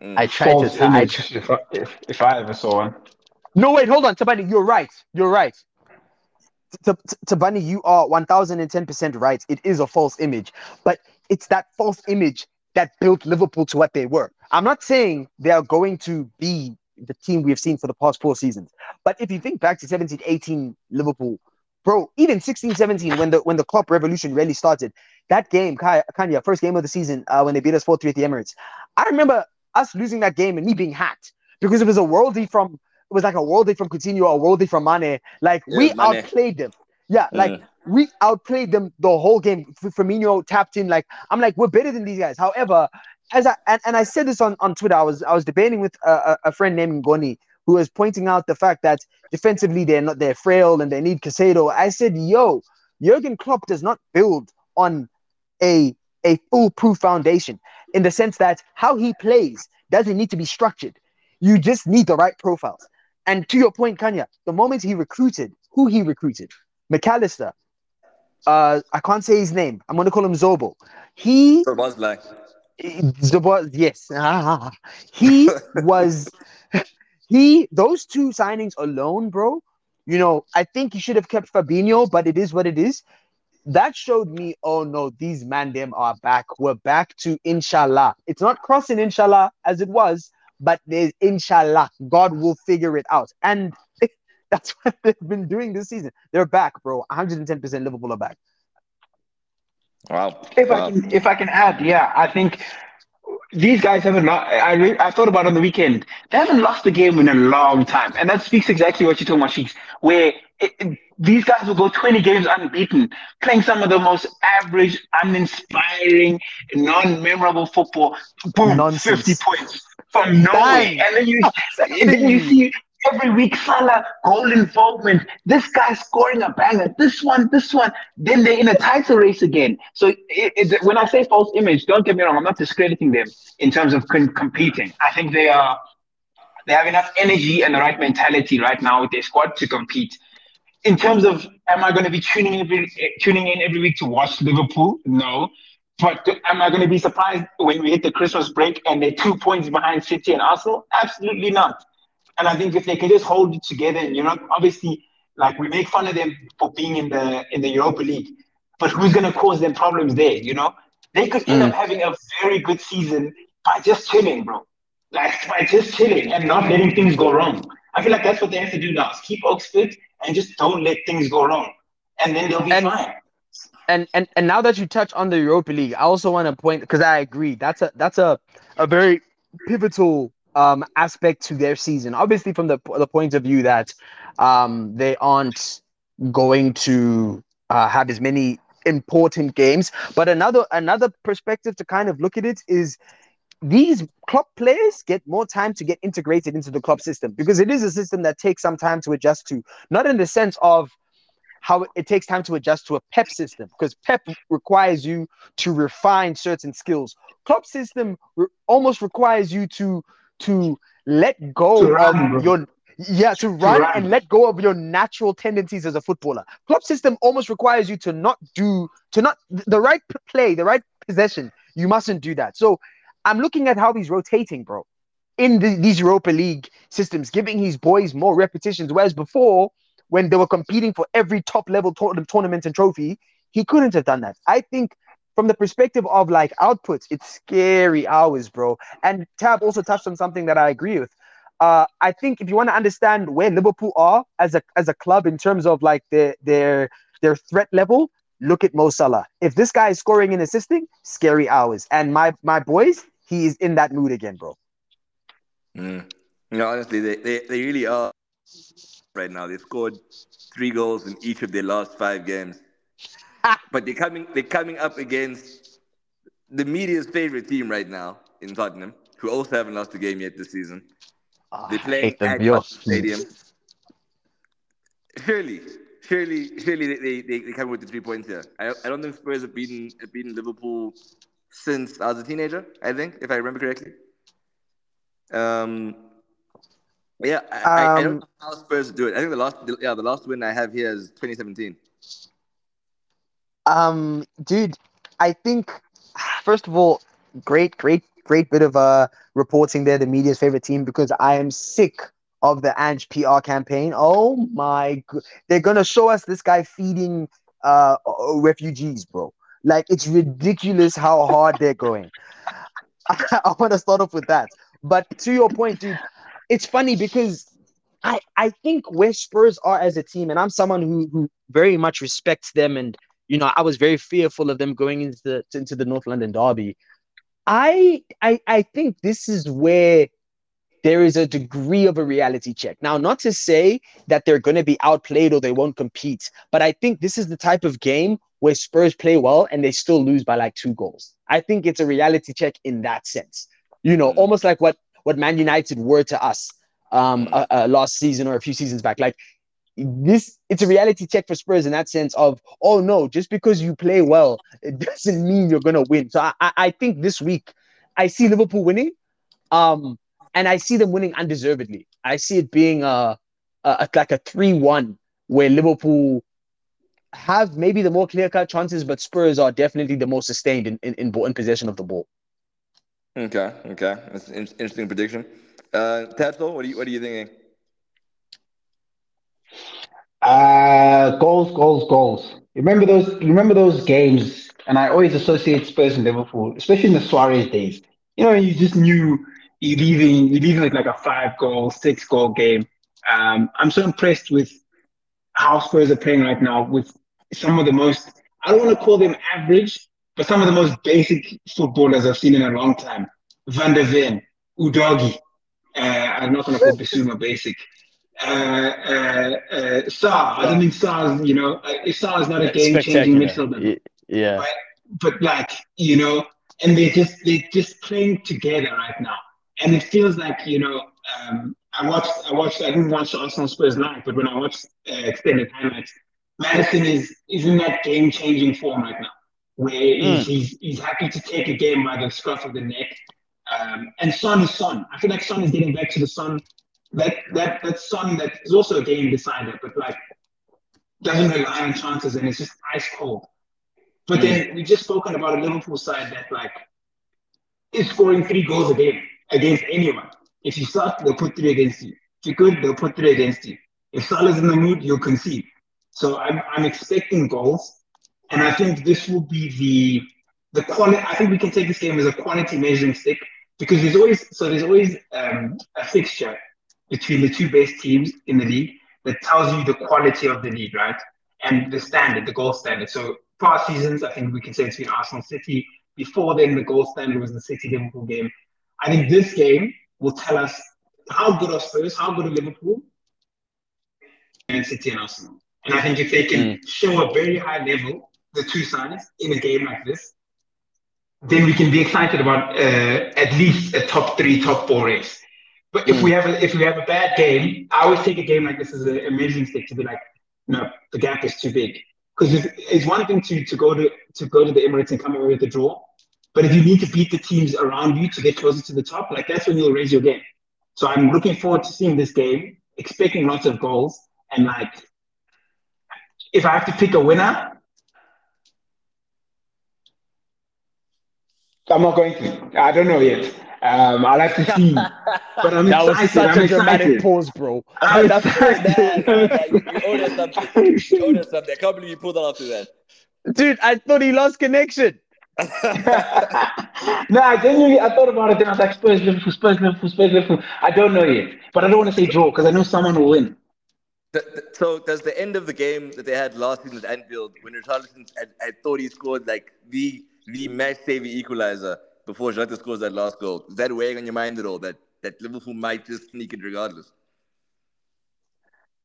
Mm. I tried to. I, if, I, if, if I ever saw one. No, wait, hold on, Thabani. You're right. You're right. Thabani, you are 1010% right. It is a false image, but it's that false image that built Liverpool to what they were. I'm not saying they are going to be the team we have seen for the past four seasons, but if you think back to 17, 18 Liverpool, bro, even 16, 17, when the when the Klopp revolution really started, that game, Khanya, first game of the season, uh, when they beat us 4 3 at the Emirates, I remember us losing that game and me being hacked because it was a worldie from it was like a worldie from Coutinho, a worldie from Mane. Like yeah, we Mane. outplayed them. Yeah, like mm. we outplayed them the whole game. Firmino tapped in. Like I'm like we're better than these guys. However, as I and, and I said this on, on Twitter, I was I was debating with a, a friend named Goni who was pointing out the fact that defensively they're not they're frail and they need Caicedo. I said, yo, Jurgen Klopp does not build on a a foolproof foundation in the sense that how he plays doesn't need to be structured. You just need the right profiles. And to your point, Khanya, the moment he recruited, who he recruited, McAllister, uh, I can't say his name. I'm gonna call him Zobo. He was like Zobo, yes. he was he those two signings alone, bro. You know, I think he should have kept Fabinho, but it is what it is. That showed me, oh no, these man them are back. We're back to inshallah. It's not crossing inshallah as it was, but there's inshallah, God will figure it out. And that's what they've been doing this season. They're back, bro. 110% Liverpool are back. Wow. If wow. I um, can, if I can add, yeah, I think these guys haven't lost. I re, I thought about on the weekend. They haven't lost a game in a long time, and that speaks exactly what you're talking about, Cheeks. Where it, it, these guys will go 20 games unbeaten, playing some of the most average, uninspiring, non-memorable football. Boom, Nonsense. 50 points from nowhere. And then you ah, and then you mm. see every week Salah goal involvement. This guy scoring a banger. This one, this one. Then they're in a title race again. So it, it, when I say false image, don't get me wrong. I'm not discrediting them in terms of con- competing. I think they are. They have enough energy and the right mentality right now with their squad to compete. In terms of, am I going to be tuning in every eh, tuning in every week to watch Liverpool? No. But am I going to be surprised when we hit the Christmas break and they're two points behind City and Arsenal? Absolutely not. And I think if they can just hold it together, and you know, obviously, like we make fun of them for being in the in the Europa League, but who's going to cause them problems there? You know, they could end mm. up having a very good season by just chilling, bro. Like by just chilling and not letting things go wrong. I feel like that's what they have to do now: is keep fit and just don't let things go wrong, and then they'll be and, fine. And and and now that you touch on the Europa League, I also want to point because I agree that's a that's a a very pivotal um aspect to their season. Obviously, from the the point of view that um they aren't going to uh, have as many important games. But another another perspective to kind of look at it is these club players get more time to get integrated into the Klopp system because it is a system that takes some time to adjust to. Not in the sense of how it takes time to adjust to a Pep system because Pep requires you to refine certain skills. Klopp system re- almost requires you to to let go to of your yeah to run, run and let go of your natural tendencies as a footballer. Klopp system almost requires you to not do to not the right play, the right possession. You mustn't do that. So I'm looking at how he's rotating, bro, in the, these Europa League systems, giving his boys more repetitions. Whereas before, when they were competing for every top level to- tournament and trophy, he couldn't have done that. I think from the perspective of like outputs, it's scary hours, bro. And Tab also touched on something that I agree with. Uh, I think if you want to understand where Liverpool are as a as a club in terms of like their their their threat level, look at Mo Salah. If this guy is scoring and assisting, scary hours. And my my boys, he is in that mood again, bro. Mm. You know, honestly, they, they, they really are right now. They scored three goals in each of their last five games. but they're coming they're coming up against the media's favorite team right now in Tottenham, who also haven't lost a game yet this season. Oh, they play at the Stadium. Surely, surely, surely they, they, they, they come with the three points here. I, I don't think Spurs have beaten have beaten Liverpool since I was a teenager. I think, if I remember correctly. Um, yeah, I, um, I, I don't um, know how Spurs do it. I think the last, yeah, the last win I have here is 2017. Um, dude, I think first of all, great, great, great bit of uh reporting there. The media's favorite team because I am sick of the Ange PR campaign. Oh my, they're gonna show us this guy feeding uh refugees, bro. Like it's ridiculous how hard they're going. I, I want to start off with that. But to your point, dude, it's funny because I I think where Spurs are as a team, and I'm someone who who very much respects them, and you know I was very fearful of them going into the into the North London derby. I I I think this is where there is a degree of a reality check. Now, not to say that they're going to be outplayed or they won't compete, but I think this is the type of game where Spurs play well and they still lose by like two goals. I think it's a reality check in that sense. You know, mm. almost like what what Man United were to us um mm. uh, uh, last season or a few seasons back. Like this, it's a reality check for Spurs in that sense of oh no, just because you play well, it doesn't mean you're gonna win. So I, I think this week I see Liverpool winning, um, and I see them winning undeservedly. I see it being a, a like a three-one where Liverpool have maybe the more clear cut chances, but Spurs are definitely the most sustained in, in, in, in possession of the ball. Okay, okay. That's an interesting prediction. Uh, Tatsuo, what are you what are you thinking? Uh goals, goals, goals. Remember those remember those games, and I always associate Spurs and Liverpool, especially in the Suarez days. You know, you just knew you're leaving you're leaving like, like a five goal, six goal game. Um, I'm so impressed with how Spurs are playing right now with some of the most, I don't want to call them average, but some of the most basic footballers I've seen in a long time. Van der Ven, Udogie. Uh, I'm not going to call Bissouma basic. Uh, uh, uh, Sarr, I don't think Sarr, you know, uh, Sarr is not a game changing midfielder. Yeah. Right? But like, you know, and they're just they're just playing together right now. And it feels like, you know, um, I watched, I watched, I didn't watch Arsenal Spurs live, but when I watched uh, extended highlights, Maddison is is in that game changing form right now, where mm. he's, he's happy to take a game by the scruff of the neck. Um, and Son is Son. I feel like Son is getting back to the Son. That that that Son that is also a game decider, but like doesn't rely on chances and it's just ice cold. But then we just spoken about a Liverpool side that like is scoring three goals a game against anyone. If you suck, they'll put three against you. If you're good, they'll put three against you. If Salah's in the mood, you'll concede. So I'm I'm expecting goals, and I think this will be the the quality. I think we can take this game as a quality measuring stick because there's always so there's always um, a fixture between the two best teams in the league that tells you the quality of the league, right? And the standard, the goal standard. So past seasons, I think we can say between Arsenal City. Before then, the goal standard was the City Liverpool game. I think this game will tell us how good are Spurs, how good are Liverpool, and City and Arsenal. And I think if they can mm. show a very high level, the two sides in a game like this, then we can be excited about uh, at least a top three, top four race. But mm. if we have a, if we have a bad game, I always take a game like this as a, measuring stick to be like, no, the gap is too big. Because it's one thing to, to go to to go to the Emirates and come away with a draw, but if you need to beat the teams around you to get closer to the top, like that's when you'll raise your game. So I'm looking forward to seeing this game, expecting lots of goals, and like if I have to pick a winner, I'm not going to. I don't know yet. Um, I'll have to see. but I'm that excited. was such I'm a dramatic pause, bro. I'm That's excited. you, you owed us something. You owed us something. I can't believe you pulled that off to that. Dude, I thought he lost connection. no, I genuinely I thought about it. Then I was like, Spurs, Liverpool, Spurs, Liverpool, Spurs, Liverpool. I don't know yet, but I don't want to say draw because I know someone will win. The, the, so does the end of the game that they had last season at Anfield, when Richarlison had, I thought he scored like the the match saving equalizer before Jota scores that last goal, is that weighing on your mind at all? That that Liverpool might just sneak it regardless.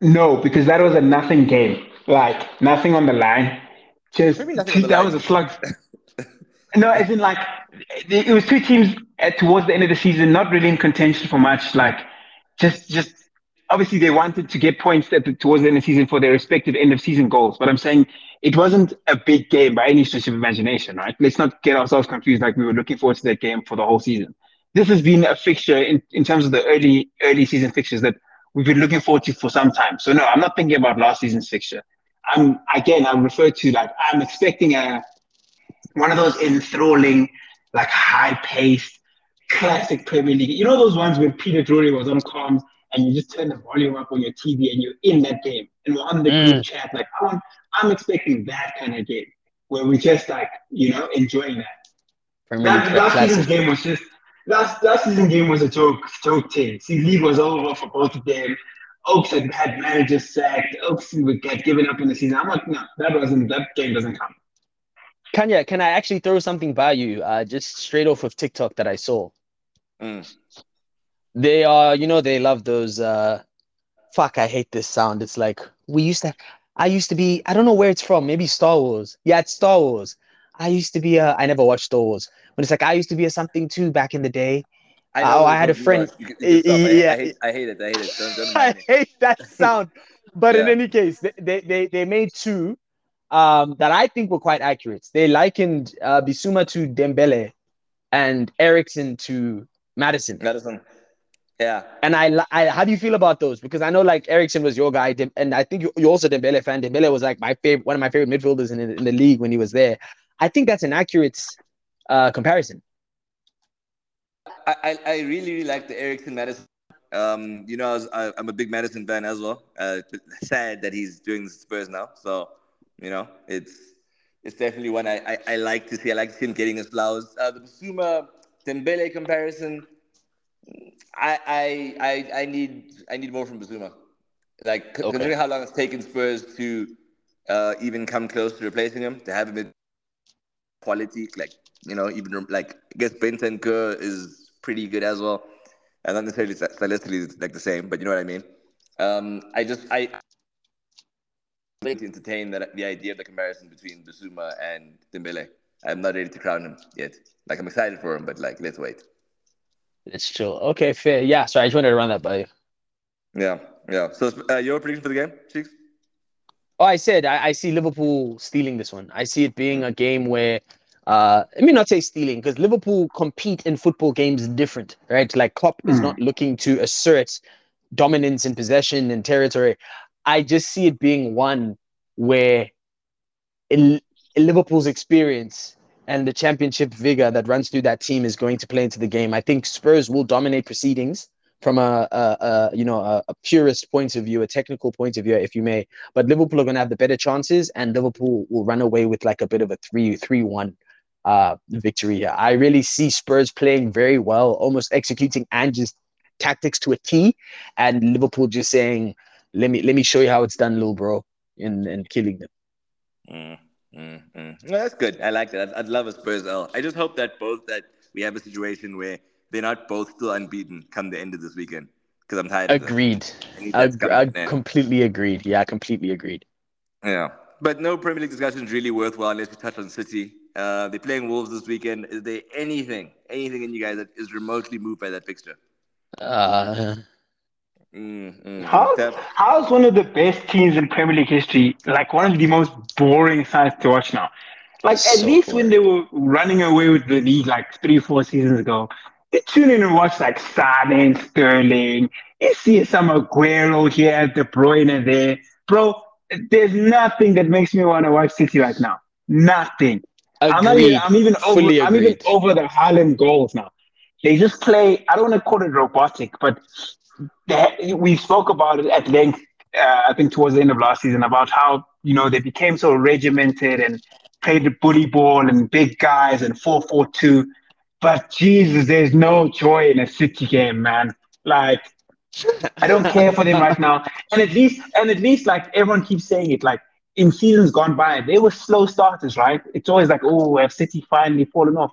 No, because that was a nothing game. Like nothing on the line. Just that was a slug. no, as in like it was two teams at, towards the end of the season, not really in contention for much. Like just just obviously they wanted to get points the, towards the end of the season for their respective end of season goals. But I'm saying it wasn't a big game by any stretch of imagination, right? Let's not get ourselves confused like we were looking forward to that game for the whole season. This has been a fixture in, in terms of the early early season fixtures that we've been looking forward to for some time. So no, I'm not thinking about last season's fixture. I'm again, I refer to like I'm expecting a one of those enthralling, like high paced, classic Premier League. You know those ones where Peter Drury was on comms and you just turn the volume up on your TV and you're in that game and we're on the mm. group chat. Like I'm, I'm expecting that kind of game where we just like you know enjoying that. Premier that last season's game was just last last season game was a joke joke team. See, league was over for both of them. Oaks had had managers sacked. Oaks would get given up in the season. I'm like, no, that wasn't that game doesn't come. Khanya, can I actually throw something by you? Uh, just straight off of TikTok that I saw. Mm. They are, you know, they love those. Uh, fuck, I hate this sound. It's like we used to. I used to be. I don't know where it's from. Maybe Star Wars. Yeah, it's Star Wars. I used to be a. I never watched Star Wars. When it's like I used to be a something too back in the day. I know, oh, I had a friend. You you yeah, I hate, I hate, it. I hate it. Don't, don't I hate that sound. But yeah. in any case, they, they they made two um, that I think were quite accurate. They likened uh, Bissouma to Dembele and Eriksen to Madison. Maddison. Yeah. And I, I, how do you feel about those? Because I know like Eriksen was your guy, and I think you, you're also Dembele fan. Dembele was like my favorite, one of my favorite midfielders in, in the league when he was there. I think that's an accurate uh, comparison. I, I, I really, really like the Eriksen Maddison. Um, you know, I was, I, am a big Maddison fan as well. Uh, sad that he's doing the Spurs now. So you know, it's it's definitely one I, I, I like to see. I like to see him getting his flowers. Uh, the Bissouma Dembele comparison, I, I I need I need more from Bissouma. Like okay. considering how long it's taken Spurs to uh, even come close to replacing him, to have him in quality, like you know, even like I guess Bentancur is pretty good as well. And not necessarily stylistically like the same, but you know what I mean. Um, I just I to entertain that, the idea of the comparison between Bissouma and Dembele. I'm not ready to crown him yet. Like I'm excited for him, but like let's wait. It's true. Okay, fair. Yeah, sorry, I just wanted to run that by you. Yeah, yeah. So uh, your prediction for the game, Cheeks? Oh, I said I, I, see Liverpool stealing this one. I see it being a game where uh let me not say stealing because Liverpool compete in football games different, right? Like Klopp mm. is not looking to assert dominance in possession and territory. I just see it being one where in Liverpool's experience and the championship vigor that runs through that team is going to play into the game. I think Spurs will dominate proceedings from a, a, a you know a, a, purist point of view, a technical point of view, if you may. But Liverpool are going to have the better chances, and Liverpool will run away with like a bit of a three three one uh, victory here. I really see Spurs playing very well, almost executing Ange's tactics to a T, and Liverpool just saying, "Let me let me show you how it's done, little bro," and and killing them. Mm. Mm, mm. No, that's good. I like that. I'd, I'd love a Spurs L. I just hope that both that we have a situation where they're not both still unbeaten come the end of this weekend because I'm tired. Agreed. I, I completely agreed. Yeah, completely agreed. Yeah, but no Premier League discussion is really worthwhile unless we touch on City. Uh, they're playing Wolves this weekend. Is there anything, anything in you guys that is remotely moved by that fixture? Uh, Mm, how's, how's one of the best teams in Premier League history like one of the most boring sides to watch now? Like at least boring. when they were running away with the league like three, four seasons ago, they tune in and watch like Sané, Sterling. You see some Aguero here, De Bruyne there, bro. There's nothing that makes me want to watch City right now. Nothing. Agreed. I'm not even. I'm even over. I'm even over the Haaland goals now. They just play. I don't want to call it robotic, but we spoke about it at length. Uh, I think towards the end of last season about how you know they became so regimented and played the bully ball and big guys and four four two. But Jesus, there's no joy in a City game, man. Like I don't care for them right now. And at least, and at least, like everyone keeps saying it, like in seasons gone by, they were slow starters, right? It's always like, oh, have City finally fallen off?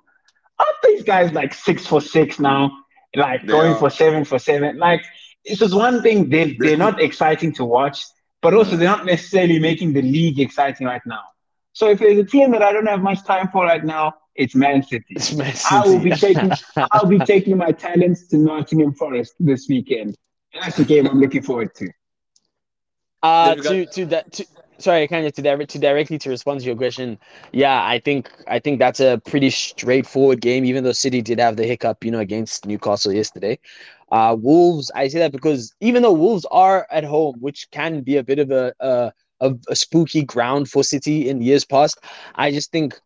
Aren't these guys like six for six now? Like going for seven for seven. Like it's just one thing they they're not exciting to watch, but also they're not necessarily making the league exciting right now. So if there's a team that I don't have much time for right now, it's Man City. It's Man City. I will be taking I'll be taking my talents to Nottingham Forest this weekend. That's the game I'm looking forward to. Uh to to that to sorry, kind of to direct to directly to respond to your question. Yeah, I think I think that's a pretty straightforward game. Even though City did have the hiccup, you know, against Newcastle yesterday. Uh, Wolves, I say that because even though Wolves are at home, which can be a bit of a a, a, a spooky ground for City in years past, I just think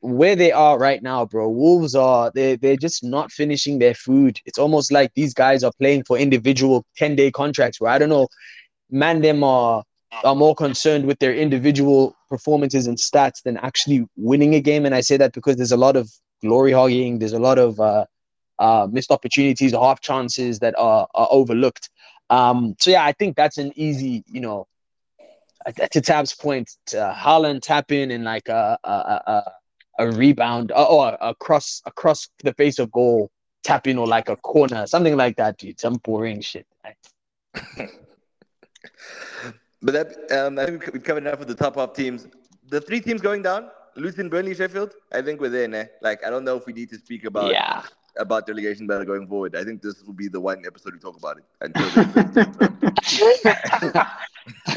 where they are right now, bro. Wolves are they they're just not finishing their food. It's almost like these guys are playing for individual ten day contracts. Where I don't know, man, them are are more concerned with their individual performances and stats than actually winning a game. And I say that because there's a lot of glory hogging, there's a lot of uh, uh, missed opportunities, half chances that are, are overlooked. Um, so yeah, I think that's an easy, you know, to Tab's point, to Haaland tap in and like a a, a, a rebound uh, or a cross across the face of goal tap in or like a corner, something like that, dude. Some boring shit. But that um, I think we've covered enough of the top half teams. The three teams going down: Luton, Burnley, Sheffield. I think we're there, né? Like I don't know if we need to speak about yeah. about delegation battle going forward. I think this will be the one episode we talk about it until.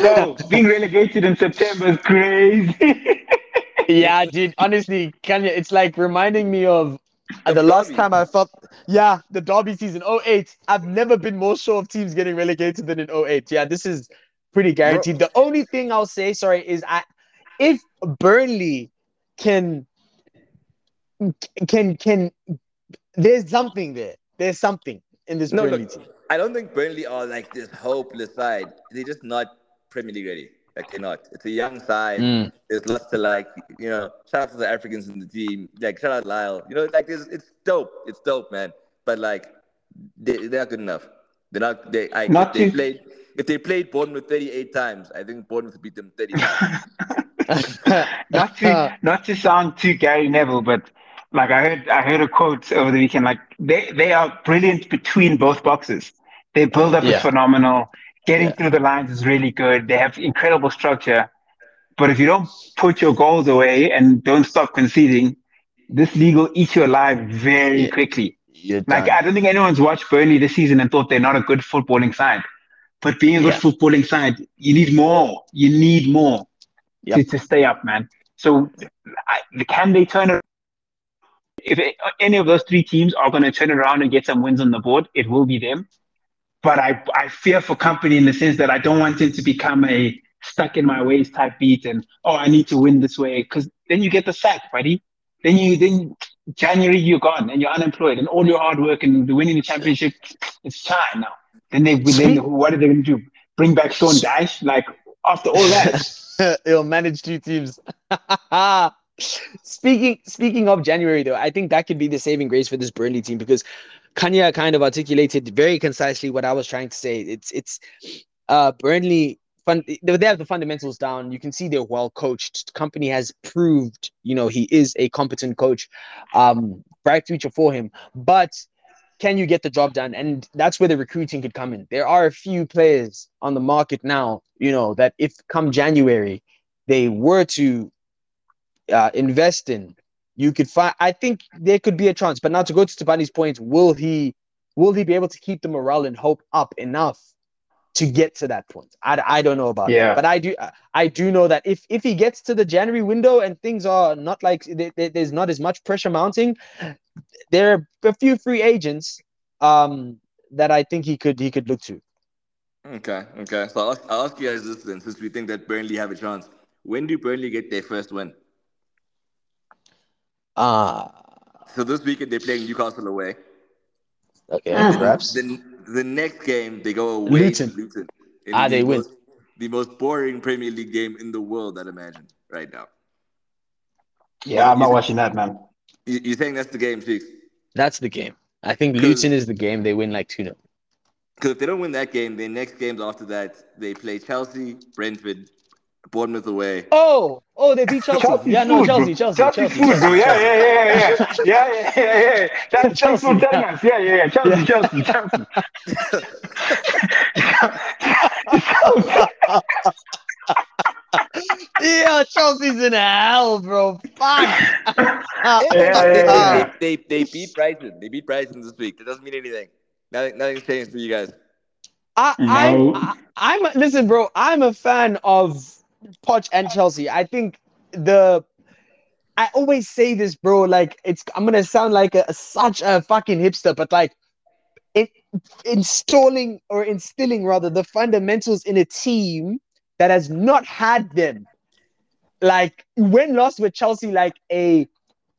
no, being relegated in September is crazy. yeah, dude. Honestly, Khanya, it's like reminding me of the, the last time I felt, yeah, the Derby season 08. I've never been more sure of teams getting relegated than in 08. Yeah, this is pretty guaranteed. The only thing I'll say, sorry, is I if Burnley can can can there's something there. There's something in this no, Burnley look, team. I don't think Burnley are like this hopeless side. They're just not Premier League ready. Like they're not. It's a young side. Mm. There's lots to like. You know, shout out to the Africans in the team. Like shout out Lyle. You know, like it's it's dope. It's dope, man. But like they they're not good enough. They're not. They I not they played if they played Bournemouth 38 times, I think Bournemouth beat them 30 not to not to sound too Gary Neville, but like I heard I heard a quote over the weekend. Like they they are brilliant between both boxes. Their build up yeah. is phenomenal. Getting yeah. through the lines is really good. They have incredible structure. But if you don't put your goals away and don't stop conceding, this league will eat you alive very yeah. quickly. Like I don't think anyone's watched Burnley this season and thought they're not a good footballing side. But being a good yeah. footballing side, you need more. You need more yep. to, to stay up, man. So I, can they turn it? If it, any of those three teams are going to turn around and get some wins on the board, it will be them. But I, I fear for Kompany in the sense that I don't want him to become a stuck in my ways type beat and oh I need to win this way because then you get the sack, buddy. Then you then January you're gone and you're unemployed and all your hard work and the winning the championship, it's time now. Then they then what are they going to do? Bring back Sean Dyche? Like after all that, he'll manage two teams. speaking speaking of January though, I think that could be the saving grace for this Burnley team because Khanya kind of articulated very concisely what I was trying to say. It's it's uh Burnley fun they have the fundamentals down. You can see they're well coached. Kompany has proved, you know, he is a competent coach. Um bright future for him. But can you get the job done? And that's where the recruiting could come in. There are a few players on the market now, you know, that if come January they were to uh, invest in, you could find. I think there could be a chance. But now to go to Thabani's point, will he will he be able to keep the morale and hope up enough to get to that point? I, I don't know about yeah. that, but I do I do know that if if he gets to the January window and things are not like there's not as much pressure mounting, there are a few free agents um, that I think he could he could look to. Okay, okay. So I'll ask, I'll ask you guys this then, since we think that Burnley have a chance. When do Burnley get their first win? Ah. Uh, so this weekend they're playing Newcastle away. Okay, perhaps. The, the next game they go away Luton. to Luton. Ah, they win. The most boring Premier League game in the world, I'd imagine, right now. Yeah, I'm not watching that, man. You, you think that's the game, Cheeks? That's the game. I think Luton is the game. They win like 2 0. Because if they don't win that game, their next games after that, they play Chelsea, Brentford, Bournemouth away. Oh, oh, they beat Chelsea. Chelsea yeah, no, Chelsea, Chelsea, Chelsea, Chelsea. Food, bro. Yeah, yeah, yeah, yeah, yeah, yeah, yeah, yeah. That's Chelsea. Chelsea. Yeah, yeah, yeah. Chelsea, Chelsea, Chelsea. yeah, Chelsea's in hell, bro. Fuck. yeah, yeah, yeah, they, they, they beat Brighton. They beat Brighton this week. That doesn't mean anything. Nothing, nothing's changed for you guys. I, no. I, I, I'm listen, bro. I'm a fan of Poch and Chelsea. I think the I always say this, bro. Like it's I'm gonna sound like a, such a fucking hipster, but like it installing or instilling rather the fundamentals in a team that has not had them. Like when lost with Chelsea, like a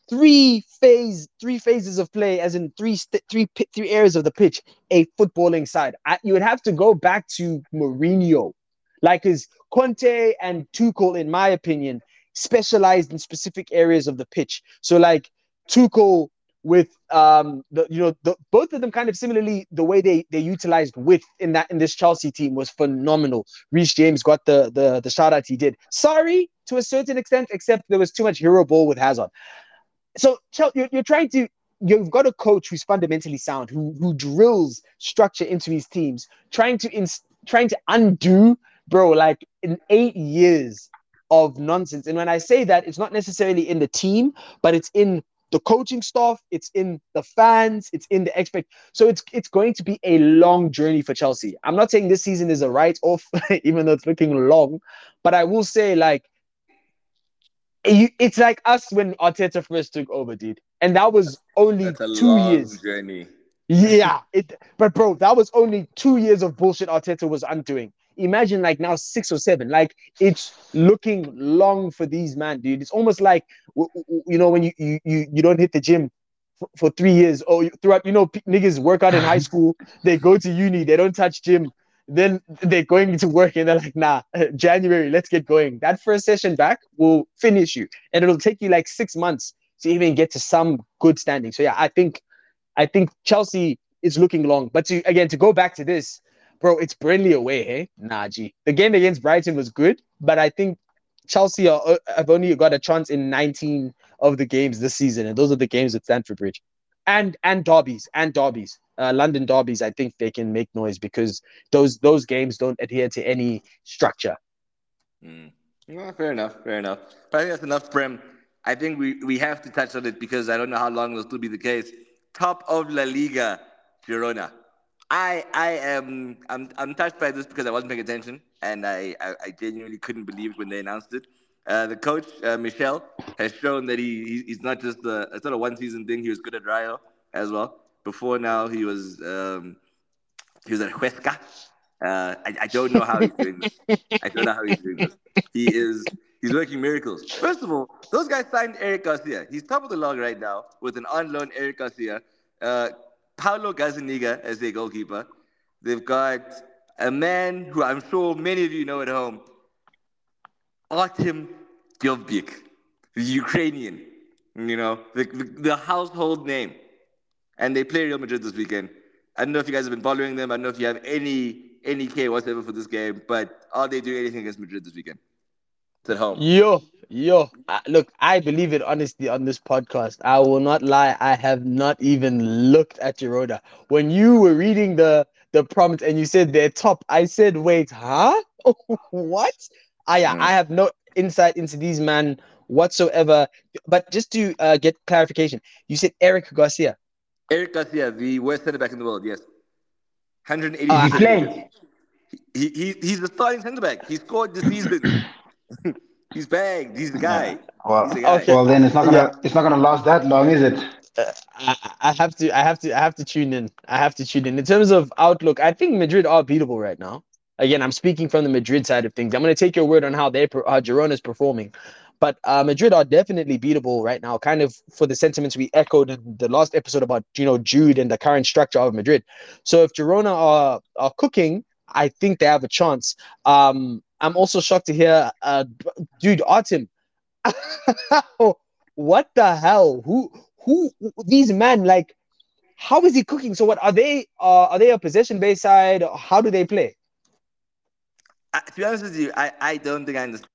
three phase, three phases of play, as in three st- three three areas of the pitch, a footballing side. I, you would have to go back to Mourinho, like his Conte and Tuchel, in my opinion, specialized in specific areas of the pitch. So like Tuchel with um the you know the, both of them kind of similarly the way they they utilized width in that in this Chelsea team was phenomenal. Reece James got the the the shout out he did. Sorry to a certain extent, except there was too much hero ball with Hazard. So you're, you're trying to you've got a coach who's fundamentally sound, who who drills structure into his teams, trying to in, trying to undo bro, like in eight years of nonsense. And when I say that, it's not necessarily in the team, but it's in the coaching staff, it's in the fans, it's in the expect. So it's it's going to be a long journey for Chelsea. I'm not saying this season is a write off, even though it's looking long, but I will say like it's like us when Arteta first took over, dude, and that was only two years. Journey. Yeah, it. But bro, that was only two years of bullshit Arteta was undoing imagine like now six or seven. Like it's looking long for these man, dude. It's almost like you know when you you you don't hit the gym for, for three years or oh, throughout. You know, niggas work out in high school, they go to uni, they don't touch gym. Then they're going to work and they're like, nah, January, let's get going. That first session back will finish you, and it'll take you like six months to even get to some good standing. So yeah, I think I think Chelsea is looking long. But to again to go back to this, bro, it's Burnley away, hey? Nah, G. The game against Brighton was good, but I think Chelsea are, uh, have only got a chance in 19 of the games this season, and those are the games at Stamford Bridge. And and derbies and derbies, uh, London derbies. I think they can make noise because those those games don't adhere to any structure. Mm. Well, fair enough, fair enough. But I think that's enough, Prem. I think we, we have to touch on it because I don't know how long it'll still be the case. Top of La Liga, Girona. I I am I'm I'm touched by this because I wasn't paying attention and I I, I genuinely couldn't believe when they announced it. Uh, the coach uh, has shown that he he's not just a it's not a one season thing. He was good at Rayo as well. Before now, he was um, he was at Huesca. Uh, I, I don't know how he's doing this. I don't know how he's doing this. He is He's working miracles. First of all, those guys signed Eric Garcia. He's top of the log right now with an on loan Eric Garcia. Uh, Paulo Gazzaniga as their goalkeeper. They've got a man who I'm sure many of you know at home, Artem Dovbyk, the Ukrainian, you know, the, the, the, household name. And they play Real Madrid this weekend. I don't know if you guys have been following them. I don't know if you have any any care whatsoever for this game, but are they doing anything against Madrid this weekend? It's at home. Yo, yo, look, I believe it honestly on this podcast. I will not lie. I have not even looked at Girona. When you were reading the the prompt and you said they're top, I said, wait, huh? what? I mm. I have no insight into these men whatsoever. But just to uh, get clarification, you said Eric Garcia. Eric Garcia, the worst center back in the world. Yes, 180. Uh. He, he, he's the starting center back. He scored this season. he's bagged. He's the guy. Well, the guy. Okay. well, then it's not gonna yeah. it's not gonna last that long, is it? Uh, I, I have to I have to I have to tune in. I have to tune in. In terms of outlook, I think Madrid are beatable right now. Again, I'm speaking from the Madrid side of things. I'm going to take your word on how they how Girona is performing. But uh, Madrid are definitely beatable right now, kind of for the sentiments we echoed in the last episode about you know Jude and the current structure of Madrid. So if Girona are are cooking, I think they have a chance. Um, I'm also shocked to hear, uh, dude, Artem. what the hell? Who who these men like? How is he cooking? So what are they? Uh, are they a possession based side? How do they play? Uh, to be honest with you, I, I don't think I understand.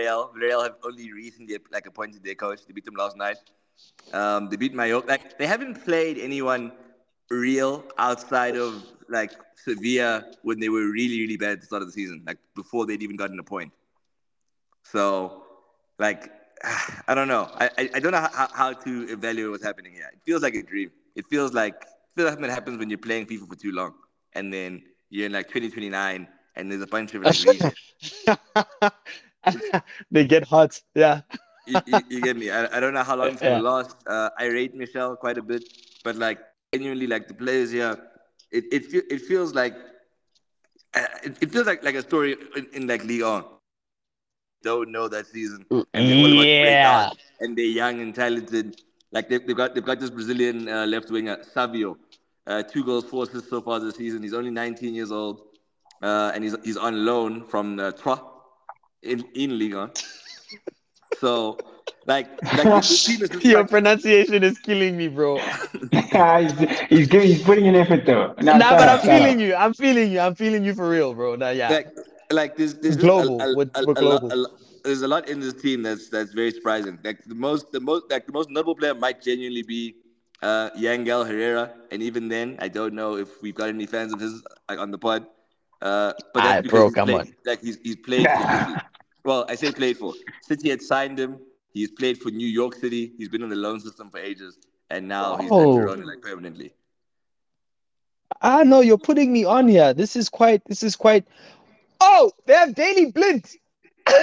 Real, Real have only recently like appointed their coach. They beat them last night. Um, they beat Mallorca. Like they haven't played anyone real outside of like Sevilla when they were really really bad at the start of the season, like before they'd even gotten a point. So, like, I don't know. I, I, I don't know how, how to evaluate what's happening here. It feels like a dream. It feels like it feels like something that happens when you're playing FIFA for too long, and then you're in like 2029, and there's a bunch of like, they get hot. Yeah. you, you, you, get me. I, I don't know how long it's gonna yeah. last. Uh, I rate Míchel quite a bit, but like genuinely, like the players here, it it, it feels like uh, it, it feels like like a story in, in like Leon. Don't know that season, and they yeah, and they're young and talented. Like they've, they've got they've got this Brazilian uh, left winger Savio, uh, two goals, four assists so far this season. He's only 19 years old, uh, and he's he's on loan from uh, Troyes in in Liga. So, like, like team is your like, pronunciation is killing me, bro. he's, he's, he's putting an effort though. nah, but I'm feeling you. I'm feeling you. I'm feeling you for real, bro. Nah, yeah. Like, like there's, there's global. A, a, with, a, global. there's a lot in this team that's that's very surprising. Like the most, the most, like the most notable player might genuinely be uh, Yangel Herrera, and even then, I don't know if we've got any fans of his like on the pod. Uh, but that's because bro, come played, on. Like he's he's played. Well, I say played for. City had signed him. He's played for New York City. He's been on the loan system for ages, and now he's oh. at Girona like permanently. Ah, no, you're putting me on here. This is quite. This is quite. Oh, they have Daley Blind.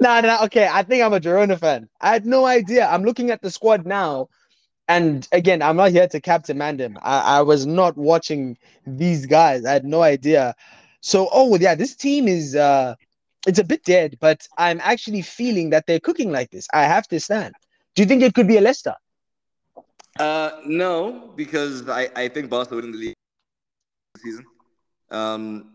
nah, nah. Okay, I think I'm a Girona fan. I had no idea. I'm looking at the squad now, and again, I'm not here to captain man them. I, I was not watching these guys. I had no idea. So, oh yeah, this team is uh it's a bit dead, but I'm actually feeling that they're cooking like this. I have to stand. Do you think it could be a Leicester? Uh, no, because I, I think Barcelona in the league season. Um,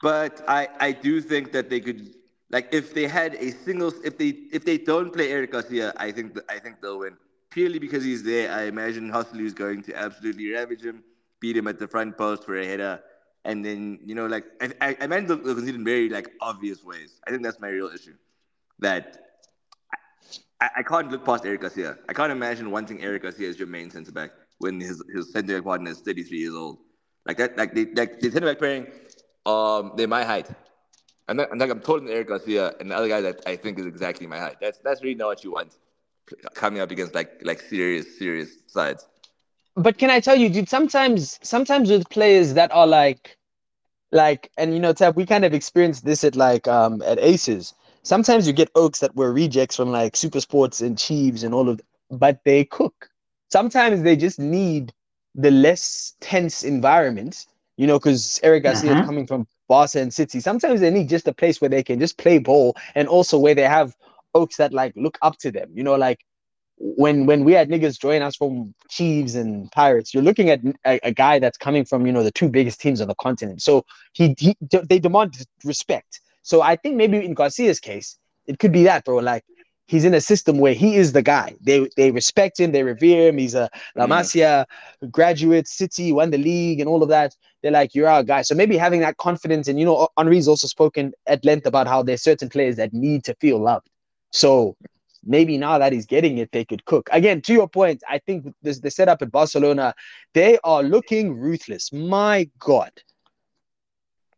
but I, I do think that they could like if they had a single if they if they don't play Eric Garcia, I think I think they'll win purely because he's there. I imagine Joselu is going to absolutely ravage him, beat him at the front post for a header, and then you know, like I, I, I meant to concede in very like obvious ways. I think that's my real issue. That I, I can't look past Eric Garcia. I can't imagine wanting Eric Garcia as your main centre back when his his centre back partner is 33 years old. Like that, like they like the centre back pairing, um, they're my height. I'm not, I'm like I'm than Eric Garcia and the other guy that I think is exactly my height. That's that's really not what you want coming up against like like serious serious sides but can I tell you, dude? Sometimes, sometimes with players that are like, like, and you know, Tab, we kind of experienced this at like um at Aces. Sometimes you get oaks that were rejects from like Super Sports and Chiefs and all of, but they cook. Sometimes they just need the less tense environment, you know, because Eric Garcia mm-hmm. coming from Barca and City. Sometimes they need just a place where they can just play ball and also where they have oaks that like look up to them. You know, like when when we had niggas join us from Chiefs and Pirates, you're looking at a, a, guy that's coming from you know the two biggest teams on the continent. So he, he they demand respect. So I think maybe in Garcia's case, it could be that, bro. Like he's in a system where he is the guy. They they respect him, they revere him. He's a La mm-hmm. Masia graduate, City won the league and all of that. They're like, you're our guy. So maybe having that confidence, and you know, Henri's also spoken at length about how there's certain players that need to feel loved. So maybe now that he's getting it, they could cook. Again, to your point, I think this the setup at Barcelona, they are looking ruthless. My God.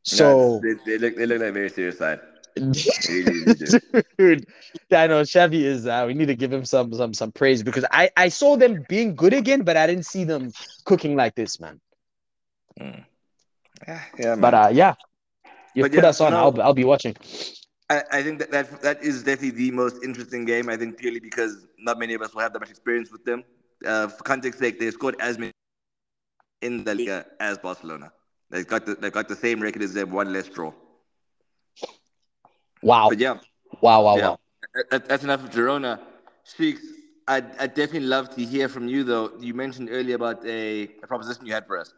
So no, they, they, look they look like very serious side. Dude, I know Xavi is. Uh, we need to give him some some some praise because I I saw them being good again, but I didn't see them cooking like this, man. Mm. Yeah, yeah, man. But uh, yeah, you but put yeah, us on. No, I'll I'll be watching. I, I think that, that that is definitely the most interesting game. I think purely because not many of us will have that much experience with them. Uh, for context sake, they scored as many in the Liga as Barcelona. They've got the, they've got the same record as them, one less draw. Wow. But yeah. Wow, wow, yeah. wow. That, that's enough of Girona. Cheeks, I'd, I'd definitely love to hear from you, though. You mentioned earlier about a, a proposition you had for us.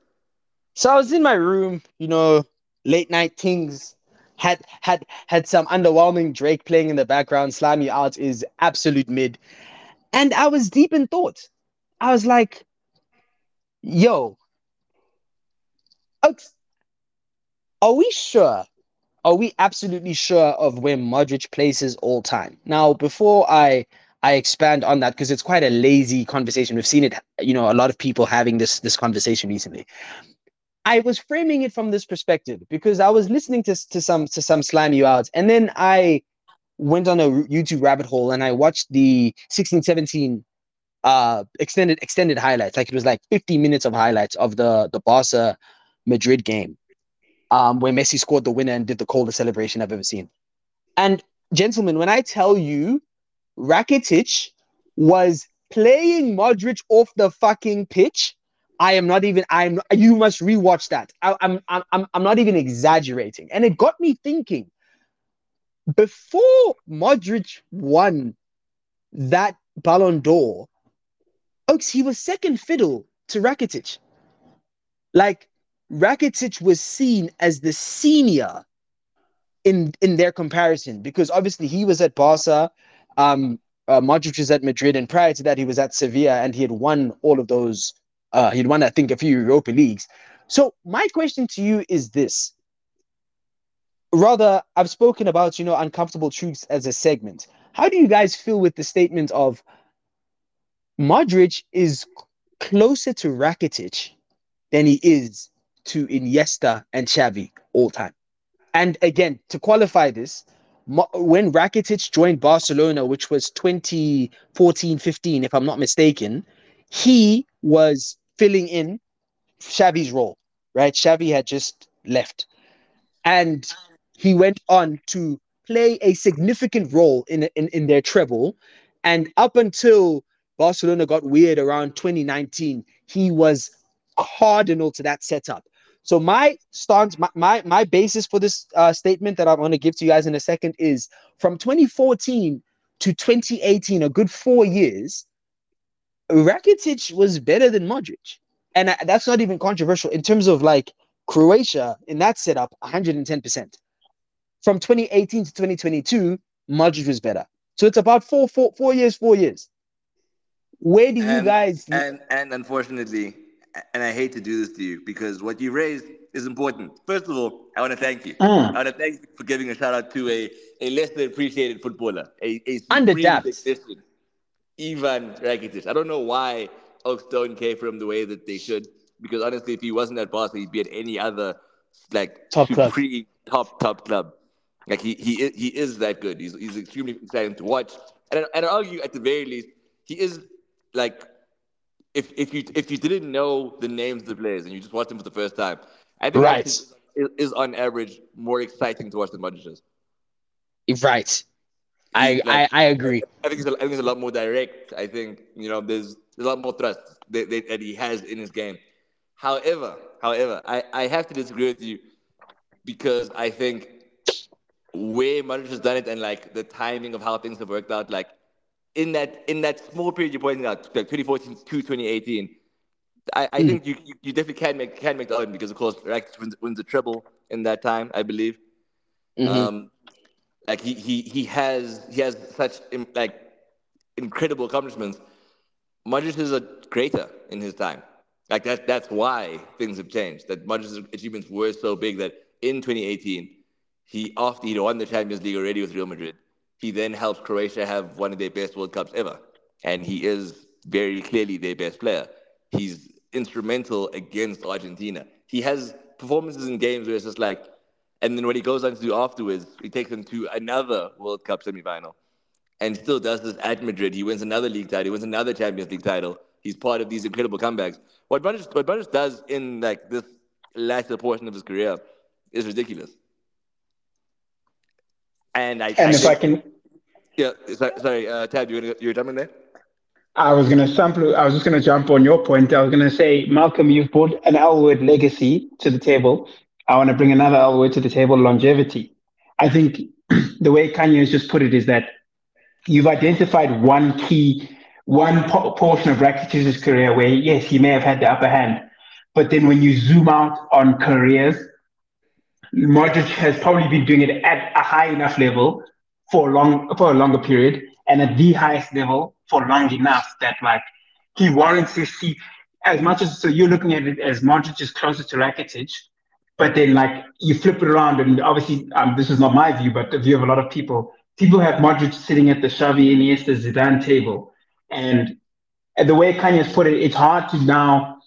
So I was in my room, you know, late night things had had had some underwhelming Drake playing in the background. Slime You Out is absolute mid. And I was deep in thought. I was like, yo, are we sure? Are we absolutely sure of where Modric places all time? Now, before I I expand on that, because it's quite a lazy conversation. We've seen it, you know, a lot of people having this this conversation recently. I was framing it from this perspective because I was listening to, to some to some Slime You Outs, and then I went on a YouTube rabbit hole and I watched the 1617 uh extended extended highlights. Like it was like 50 minutes of highlights of the the Barca Madrid game, um, where Messi scored the winner and did the coldest celebration I've ever seen. And gentlemen, when I tell you Rakitic was playing Modric off the fucking pitch I am not even. I'm. You must rewatch that. I, I'm. I'm. I'm not even exaggerating. And it got me thinking. Before Modric won that Ballon d'Or, Oaks, he was second fiddle to Rakitic. Like Rakitic was seen as the senior in in their comparison because obviously he was at Barca, um, uh, Modric was at Madrid, and prior to that he was at Sevilla, and he had won all of those uh, he'd won, I think, a few Europa leagues. So my question to you is this. Rather, I've spoken about, you know, uncomfortable truths as a segment. How do you guys feel with the statement of Modric is closer to Rakitic than he is to Iniesta and Xavi all time? And again, to qualify this, when Rakitic joined Barcelona, which was 2014 15, if I'm not mistaken, he was filling in Xavi's role, right? Xavi had just left. And he went on to play a significant role in, in, in their treble. And up until Barcelona got weird around 2019, he was cardinal to that setup. So my stance, my, my, my basis for this uh, statement that I'm going to give to you guys in a second is from 2014 to 2018, a good four years, Rakitic was better than Modric. And that's not even controversial in terms of like Croatia in that setup, 110%. From 2018 to 2022, Modric was better. So it's about four, four, four years, four years. Where do you and, guys and and unfortunately, and I hate to do this to you because what you raised is important. First of all, I want to thank you. Mm. I want to thank you for giving a shout out to a, a less than appreciated footballer, a, a under Ivan Rakitic. I don't know why Oaks don't care for him the way that they should, because honestly, if he wasn't at Barca, he'd be at any other like top club. top top club. Like he he he is that good. He's he's extremely exciting to watch, and and I argue at the very least he is like if if you if you didn't know the names of the players and you just watched them for the first time, I think right. is, is on average more exciting to watch than Modric is. Right. I, like, I, I agree. I think, it's a, I think it's a lot more direct. I think you know there's there's a lot more trust that, that, he has in his game. However, however, I, I have to disagree with you. because I think where Modric has done it and like the timing of how things have worked out, like in that in that small period you're pointing out, like 2014 to 2018, I, I mm. think you, you definitely can make can make the argument because of course Rakitic wins, wins the treble in that time, I believe. Mm-hmm. Um, like he he he has he has such like incredible accomplishments. Modric is a greater in his time. Like that that's why things have changed. That Modric's achievements were so big that in 2018, he after he won the Champions League already with Real Madrid, he then helped Croatia have one of their best World Cups ever, and he is very clearly their best player. He's instrumental against Argentina. He has performances in games where it's just like, and then what he goes on to do afterwards, he takes them to another World Cup semifinal, and still does this at Madrid. He wins another league title, he wins another Champions League title. He's part of these incredible comebacks. What Modric, what does in like this latter portion of his career is ridiculous. And I and I if think, I can, yeah, sorry, uh, Tab, you you were jumping there. I was going to sample. I was just going to jump on your point. I was going to say, Malcom, you've brought an L word legacy to the table. I want to bring another L word to the table, longevity. I think the way Khanya has just put it is that you've identified one key, one po- portion of Rakitic's career where, yes, he may have had the upper hand. But then when you zoom out on careers, Modric has probably been doing it at a high enough level for a long for a longer period and at the highest level for long enough that like he warrants his seat as much as so you're looking at it as Modric is closer to Rakitic, but then like you flip it around and obviously um, this is not my view, but the view of a lot of people. People have Modric sitting at the Xavi, Iniesta, Zidane table, and, the way Khanya's put it, it's hard to now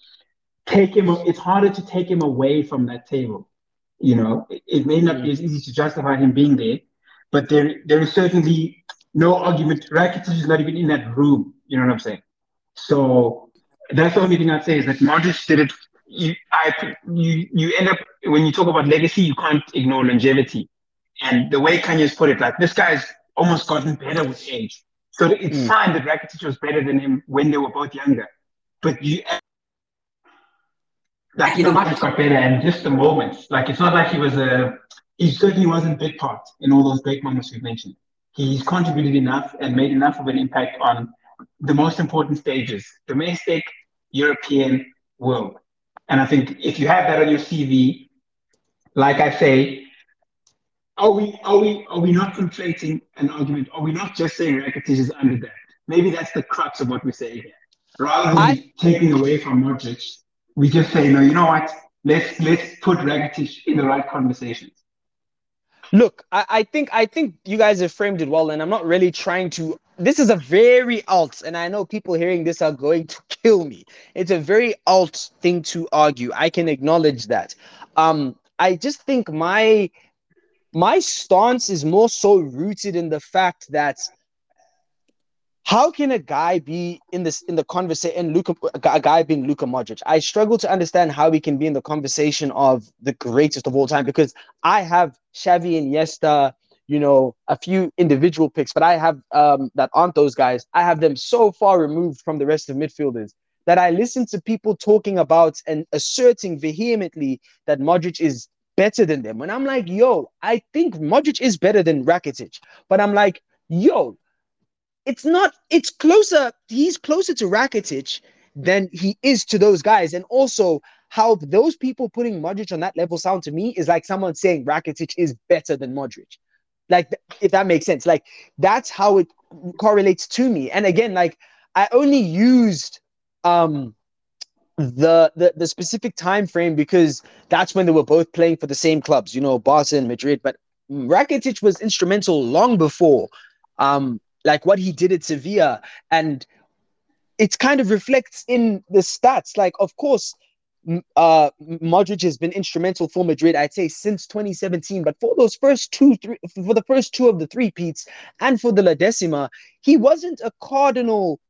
take him. It's harder to take him away from that table. You know, it, it may not be as easy to justify him being there, but there there is certainly no argument. Rakitic is not even in that room. You know what I'm saying? So that's the only thing I'd say is that Modric did it. You, I, you, you end up when you talk about legacy, you can't ignore longevity. And the way Khanya's put it, like this guy's almost gotten better with age. So it's mm. fine that Rakitic was better than him when they were both younger, but you like you know, Modric got better and just the moments. Like it's not like he was a. He certainly wasn't big part in all those big moments we've mentioned he's contributed enough and made enough of an impact on the most important stages domestic, European, world. And I think if you have that on your CV, like I say, are we are we are we not conflating an argument? Are we not just saying Rakitic is under that? Maybe that's the crux of what we say here. Rather than I, taking away from Modric, we just say, no, you know what? Let's let's put Rakitic in the right conversations. Look, I, I, think I think you guys have framed it well, and I'm not really trying to. This is a very alt, and I know people hearing this are going to kill me. It's a very alt thing to argue. I can acknowledge that. Um, I just think my my stance is more so rooted in the fact that how can a guy be in this in the conversation and Luka a guy being Luka Modric? I struggle to understand how he can be in the conversation of the greatest of all time because I have Xavi and Iniesta, you know, a few individual picks, but I have um, that aren't those guys. I have them so far removed from the rest of midfielders that I listen to people talking about and asserting vehemently that Modric is better than them. And I'm like, yo, I think Modric is better than Rakitic, but I'm like, yo, it's not, it's closer, he's closer to Rakitic than he is to those guys. And also, how those people putting Modric on that level sound to me is like someone saying Rakitic is better than Modric. Like, if that makes sense. Like, that's how it correlates to me. And again, like, I only used um the, the the specific time frame because that's when they were both playing for the same clubs, you know, Barca and Madrid. But Rakitic was instrumental long before um like what he did at Sevilla. And it kind of reflects in the stats. Like, of course, uh, Modric has been instrumental for Madrid, I'd say, since 2017. But for those first two, three, for the first two of the three peats and for the La Decima, he wasn't a cardinal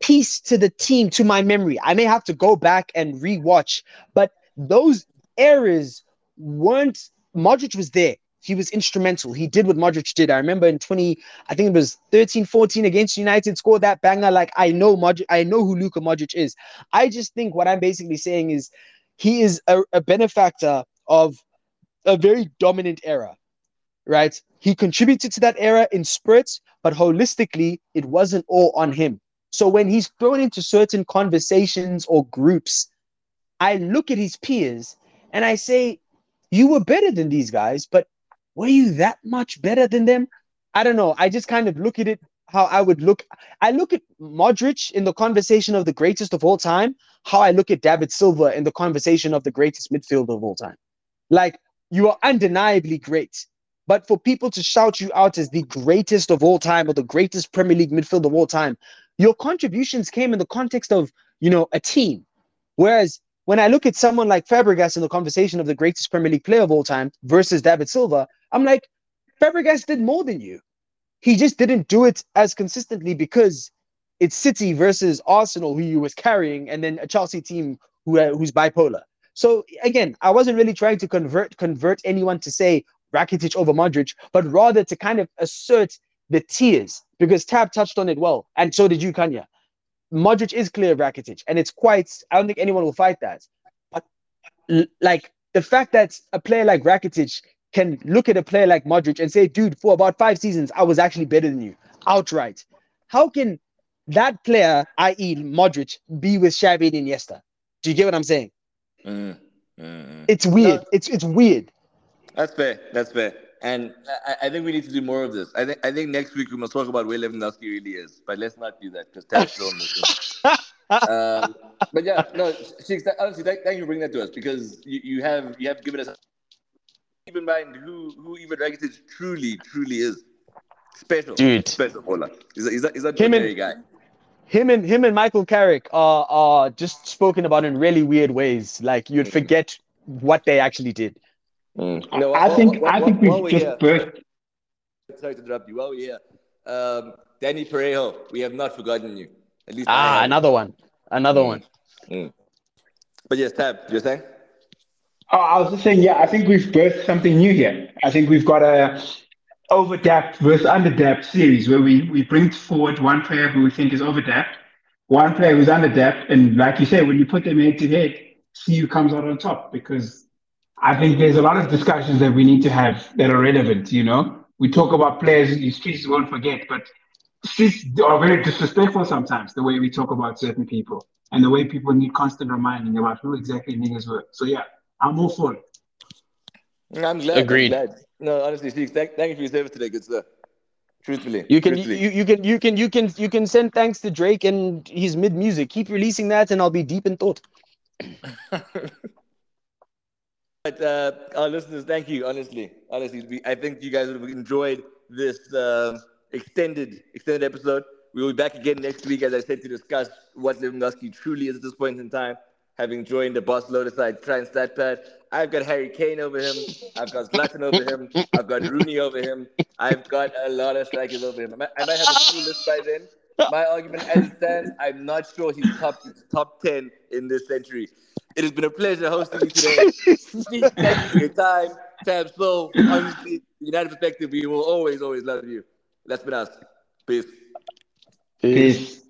piece to the team, to my memory. I may have to go back and rewatch, but those errors weren't. Modric was there he was instrumental. He did what Modric did. I remember in 20, I think it was 13, 14 against United, scored that banger. Like I know Modric, I know who Luka Modric is. I just think what I'm basically saying is he is a, a benefactor of a very dominant era, right? He contributed to that era in spurts, but holistically, it wasn't all on him. So when he's thrown into certain conversations or groups, I look at his peers and I say, You were better than these guys, but were you that much better than them? I don't know. I just kind of look at it how I would look. I look at Modric in the conversation of the greatest of all time, how I look at David Silva in the conversation of the greatest midfielder of all time. Like, you are undeniably great. But for people to shout you out as the greatest of all time or the greatest Premier League midfielder of all time, your contributions came in the context of, you know, a team. Whereas when I look at someone like Fabregas in the conversation of the greatest Premier League player of all time versus David Silva, I'm like, Fabregas did more than you. He just didn't do it as consistently because it's City versus Arsenal who he was carrying, and then a Chelsea team who uh, who's bipolar. So again, I wasn't really trying to convert convert anyone to say Rakitic over Modric, but rather to kind of assert the tiers because Tab touched on it well, and so did you, Khanya. Modric is clear of Rakitic, and it's quite. I don't think anyone will fight that. But like the fact that a player like Rakitic can look at a player like Modric and say, "Dude, for about five seasons, I was actually better than you outright." How can that player, i.e., Modric, be with Xavi and Iniesta? Do you get what I'm saying? Mm, mm, it's weird. No, it's it's weird. That's fair. That's fair. And I, I, think we need to do more of this. I think I think next week we must talk about where Lewandowski really is. But let's not do that because Tab's still in the um, But yeah, no, Cheeks, honestly, thank, thank, you for bringing that to us because you, you have you have given us keep in mind who who Ivan Rakitic truly truly is. Special, dude. Special, Ola. He's a, he's a, he's a him and, guy. Him and him and Michael Carrick are are just spoken about in really weird ways. Like you'd mm. forget what they actually did. Mm. No, I, think I think we've just burst. Sorry to interrupt you. While we're here, um, Dani Parejo, we have not forgotten you. At least ah, another one, another mm. one. Mm. But yes, Tab, you're saying? Oh, I was just saying, yeah, I think we've birthed something new here. I think we've got a overdapped versus underdapped series where we, we bring forward one player who we think is overdapped, one player who's underdapped, and like you say, when you put them head to head, see who comes out on top because I think there's a lot of discussions that we need to have that are relevant. You know, we talk about players the streets won't forget, but streets are very disrespectful sometimes. The way we talk about certain people and the way people need constant reminding about who exactly niggas were. So yeah, I'm all for it. I'm glad. Agreed. I'm glad. No, honestly, Steve, thank, thank you for your service today, good sir. Truthfully, you can truthfully. You, you can you can you can you can send thanks to Drake and his mid music. Keep releasing that, and I'll be deep in thought. But uh, our listeners, thank you. Honestly, honestly, we, I think you guys would have enjoyed this uh, extended extended episode. We will be back again next week, as I said, to discuss what Lewandowski truly is at this point in time. Having joined the Barcelona side, stat pad. I've got Harry Kane over him. I've got Zlatan over him. I've got Rooney over him. I've got a lot of strikers over him. I might, have a full list by then. My argument as it stands, I'm not sure he's top top ten in this century. It has been a pleasure hosting you today. Thank you for your time. Tab Soul. Honestly, United Perspective, we will always, always love you. That's been us. Peace. Peace.